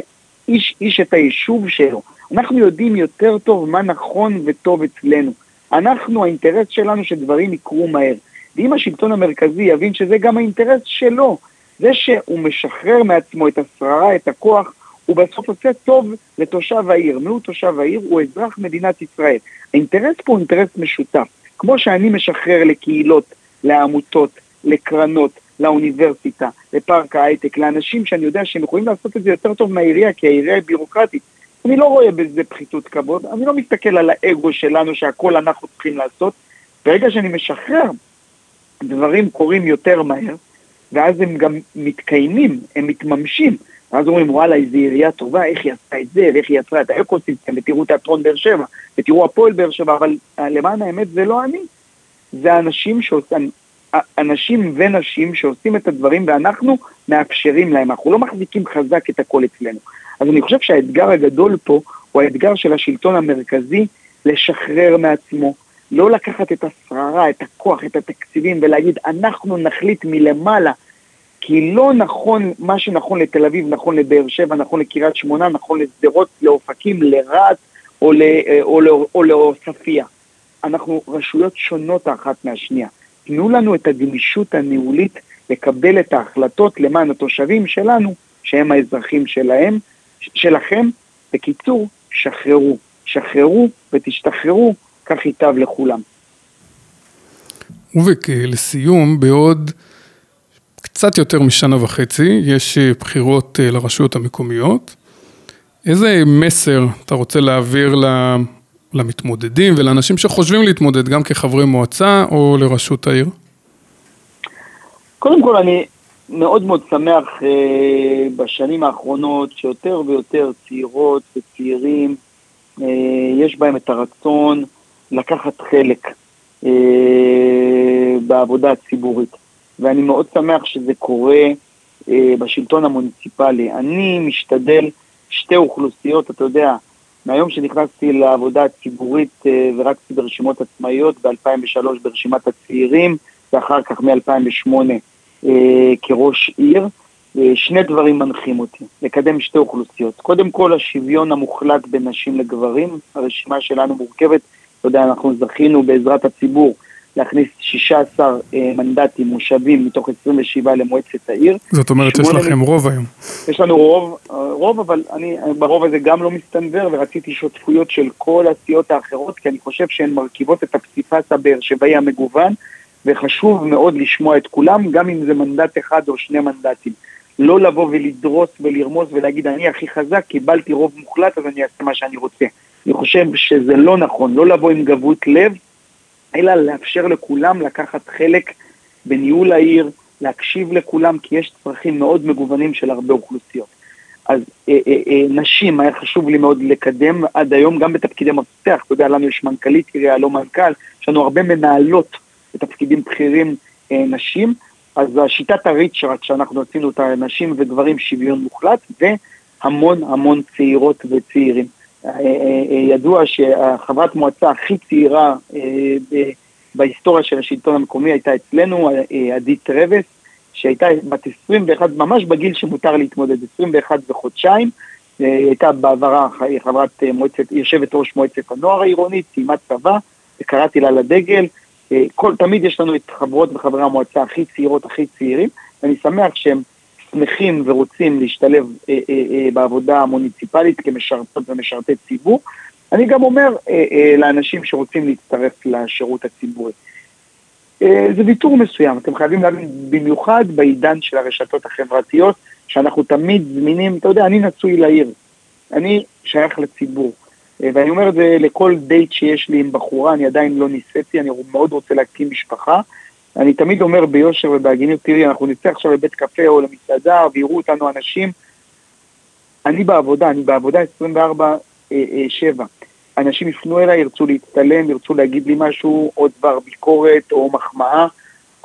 איש איש את היישוב שלו. אנחנו יודעים יותר טוב מה נכון וטוב אצלנו. אנחנו, האינטרס שלנו שדברים יקרו מהר. ואם השלטון המרכזי יבין שזה גם האינטרס שלו, זה שהוא משחרר מעצמו את השררה, את הכוח, הוא בסוף עושה טוב לתושב העיר. מיהו תושב העיר? הוא אזרח מדינת ישראל. האינטרס פה הוא אינטרס משותף. כמו שאני משחרר לקהילות, לעמותות, לקרנות, לאוניברסיטה, לפארק ההייטק, לאנשים שאני יודע שהם יכולים לעשות את זה יותר טוב מהעירייה, כי העירייה היא בירוקרטית. אני לא רואה בזה פחיתות כבוד, אני לא מסתכל על האגו שלנו שהכל אנחנו צריכים לעשות. ברגע שאני משחרר, דברים קורים יותר מהר, ואז הם גם מתקיימים, הם מתממשים. ואז אומרים, וואלה, איזו עירייה טובה, איך היא עשתה את זה, ואיך היא יצרה את האקוסיסטם, ותראו תיאטרון באר שבע, ותראו הפועל באר שבע, אבל למען האמת זה לא אני. זה אנשים שעושים, אנשים ונשים שעושים את הדברים ואנחנו מאפשרים להם, אנחנו לא מחזיקים חזק את הכל אצלנו. אז אני חושב שהאתגר הגדול פה הוא האתגר של השלטון המרכזי לשחרר מעצמו, לא לקחת את השררה, את הכוח, את התקציבים ולהגיד אנחנו נחליט מלמעלה כי לא נכון, מה שנכון לתל אביב, נכון לבאר שבע, נכון לקריית שמונה, נכון לשדרות, לאופקים, לרהט או, או לעוספיא. אנחנו רשויות שונות האחת מהשנייה. תנו לנו את הגמישות הניהולית לקבל את ההחלטות למען התושבים שלנו, שהם האזרחים שלהם, שלכם. בקיצור, שחררו. שחררו ותשתחררו, כך ייטב לכולם. ובק, לסיום, בעוד קצת יותר משנה וחצי, יש אה, בחירות אה, לרשויות המקומיות. איזה מסר אתה רוצה להעביר למתמודדים ולאנשים שחושבים להתמודד, גם כחברי מועצה או לראשות העיר? קודם כל, אני מאוד מאוד שמח אה, בשנים האחרונות שיותר ויותר צעירות וצעירים, יש בהם את הרצון לקחת חלק בעבודה הציבורית. ואני מאוד שמח שזה קורה אה, בשלטון המוניציפלי. אני משתדל שתי אוכלוסיות, אתה יודע, מהיום שנכנסתי לעבודה הציבורית אה, ורצתי ברשימות עצמאיות, ב-2003 ברשימת הצעירים, ואחר כך מ-2008 אה, כראש עיר, אה, שני דברים מנחים אותי, לקדם שתי אוכלוסיות. קודם כל, השוויון המוחלט בין נשים לגברים, הרשימה שלנו מורכבת, אתה יודע, אנחנו זכינו בעזרת הציבור להכניס 16 אה, מנדטים מושבים מתוך 27 למועצת העיר. זאת אומרת שיש לכם רוב היום. יש לנו רוב, אה, רוב, אבל אני ברוב הזה גם לא מסתנוור ורציתי שותפויות של כל הסיעות האחרות, כי אני חושב שהן מרכיבות את הפסיפס הבאר שבעי המגוון, וחשוב מאוד לשמוע את כולם, גם אם זה מנדט אחד או שני מנדטים. לא לבוא ולדרוס ולרמוס ולהגיד אני הכי חזק, קיבלתי רוב מוחלט אז אני אעשה מה שאני רוצה. אני חושב שזה לא נכון, לא לבוא עם גבות לב, אלא לאפשר לכולם לקחת חלק בניהול העיר, להקשיב לכולם, כי יש צרכים מאוד מגוונים של הרבה אוכלוסיות. אז אה, אה, אה, נשים, היה חשוב לי מאוד לקדם עד היום, גם בתפקידי מפתח, אתה יודע, לנו יש מנכ"לית עירייה, לא מנכ"ל, יש לנו הרבה מנהלות בתפקידים בכירים אה, נשים, אז השיטת הריצ'ראט שאנחנו עשינו את הנשים וגברים שוויון מוחלט, והמון המון צעירות וצעירים. אה, אה, אה, ידוע שהחברת מועצה הכי צעירה בהיסטוריה של השלטון המקומי הייתה אצלנו, עדית רבס, שהייתה בת 21, ממש בגיל שמותר להתמודד, 21 וחודשיים, הייתה בעברה חברת מועצת, יושבת ראש מועצת הנוער העירונית, סיימה צבא, וקראתי לה לדגל. כל, תמיד יש לנו את חברות וחברי המועצה הכי צעירות, הכי צעירים, ואני שמח שהם שמחים ורוצים להשתלב אה, אה, אה, בעבודה המוניציפלית כמשרתות ומשרתי ציבור. אני גם אומר לאנשים שרוצים להצטרף לשירות הציבורי. זה ויתור מסוים, אתם חייבים להבין, במיוחד בעידן של הרשתות החברתיות, שאנחנו תמיד זמינים, אתה יודע, אני נשוי לעיר, אני שייך לציבור. ואני אומר את זה לכל דייט שיש לי עם בחורה, אני עדיין לא ניסיתי, אני מאוד רוצה להקים משפחה, אני תמיד אומר ביושר ובהגינות, תראי, אנחנו נצא עכשיו לבית קפה או למסעדה ויראו אותנו אנשים. אני בעבודה, אני בעבודה 24-7. אה, אה, אנשים יפנו אליי, ירצו להצטלם, ירצו להגיד לי משהו, או דבר ביקורת או מחמאה.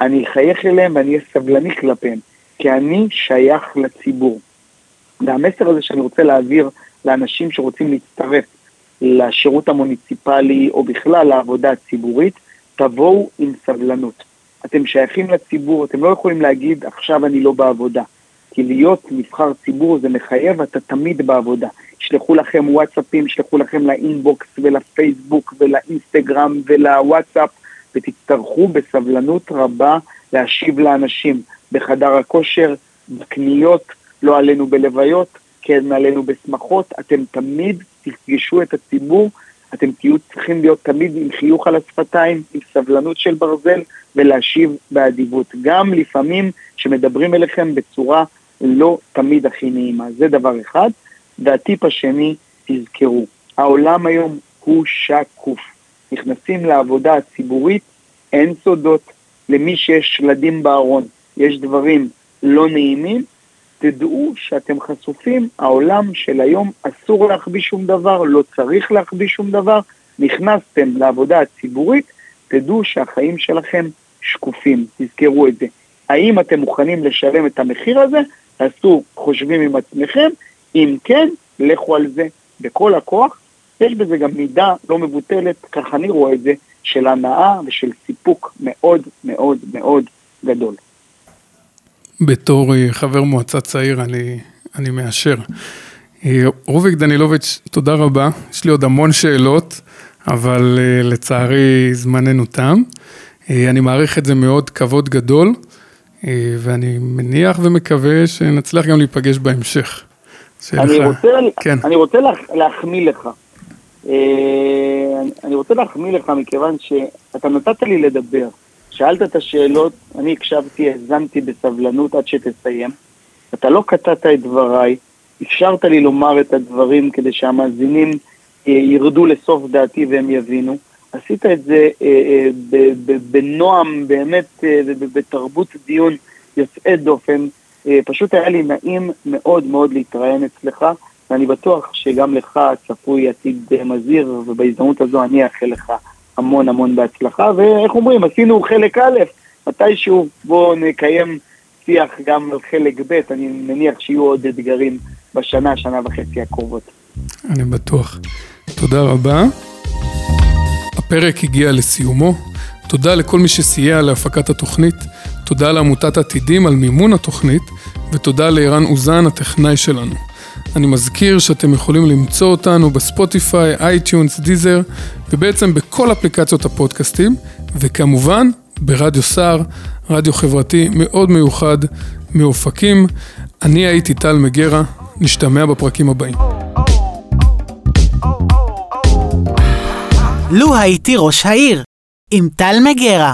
אני אחייך אליהם ואני אהיה סבלני כלפיהם, כי אני שייך לציבור. והמסר הזה שאני רוצה להעביר לאנשים שרוצים להצטרף לשירות המוניציפלי או בכלל לעבודה הציבורית, תבואו עם סבלנות. אתם שייכים לציבור, אתם לא יכולים להגיד עכשיו אני לא בעבודה. כי להיות נבחר ציבור זה מחייב, אתה תמיד בעבודה. ישלחו לכם וואטסאפים, ישלחו לכם לאינבוקס ולפייסבוק ולאינסטגרם ולוואטסאפ, ותצטרכו בסבלנות רבה להשיב לאנשים בחדר הכושר, בקניות, לא עלינו בלוויות, כן עלינו בשמחות, אתם תמיד תפגשו את הציבור אתם תהיו צריכים להיות תמיד עם חיוך על השפתיים, עם סבלנות של ברזל ולהשיב באדיבות. גם לפעמים שמדברים אליכם בצורה לא תמיד הכי נעימה. זה דבר אחד. והטיפ השני, תזכרו, העולם היום הוא שקוף. נכנסים לעבודה הציבורית, אין סודות. למי שיש שלדים בארון, יש דברים לא נעימים, תדעו שאתם חשופים, העולם של היום אסור להחביא שום דבר, לא צריך להחביא שום דבר, נכנסתם לעבודה הציבורית, תדעו שהחיים שלכם שקופים, תזכרו את זה. האם אתם מוכנים לשלם את המחיר הזה? תעשו חושבים עם עצמכם, אם כן, לכו על זה בכל הכוח. יש בזה גם מידה לא מבוטלת, ככה אני רואה את זה, של הנאה ושל סיפוק מאוד מאוד מאוד גדול. בתור אה, חבר מועצה צעיר אני, אני מאשר. אה, רוביק דנילוביץ', תודה רבה. יש לי עוד המון שאלות, אבל אה, לצערי זמננו תם. אני מעריך את זה מאוד, כבוד גדול, ואני מניח ומקווה שנצליח גם להיפגש בהמשך. אני לך... רוצה, כן. אני רוצה לה, להחמיא לך. אני רוצה להחמיא לך מכיוון שאתה נתת לי לדבר. שאלת את השאלות, אני הקשבתי, האזנתי בסבלנות עד שתסיים. אתה לא קטעת את דבריי, אפשרת לי לומר את הדברים כדי שהמאזינים אה, ירדו לסוף דעתי והם יבינו. עשית את זה אה, אה, בנועם, באמת, בתרבות דיון יוצאי דופן. פשוט היה לי נעים מאוד מאוד להתראיין אצלך, ואני בטוח שגם לך צפוי עתיד מזהיר, ובהזדמנות הזו אני אאחל לך המון המון בהצלחה, ואיך אומרים, עשינו חלק א', מתישהו בואו נקיים שיח גם על חלק ב', אני מניח שיהיו עוד אתגרים בשנה, שנה וחצי הקרובות. אני בטוח. תודה רבה. הפרק הגיע לסיומו. תודה לכל מי שסייע להפקת התוכנית, תודה לעמותת עתידים על מימון התוכנית, ותודה לערן אוזן, הטכנאי שלנו. אני מזכיר שאתם יכולים למצוא אותנו ב Spotify, iTunes, Deezer, ובעצם בכל אפליקציות הפודקאסטים, וכמובן ברדיו סער, רדיו חברתי מאוד מיוחד מאופקים. אני הייתי טל מגרה, נשתמע בפרקים הבאים. לו הייתי ראש העיר, עם טל מגרה.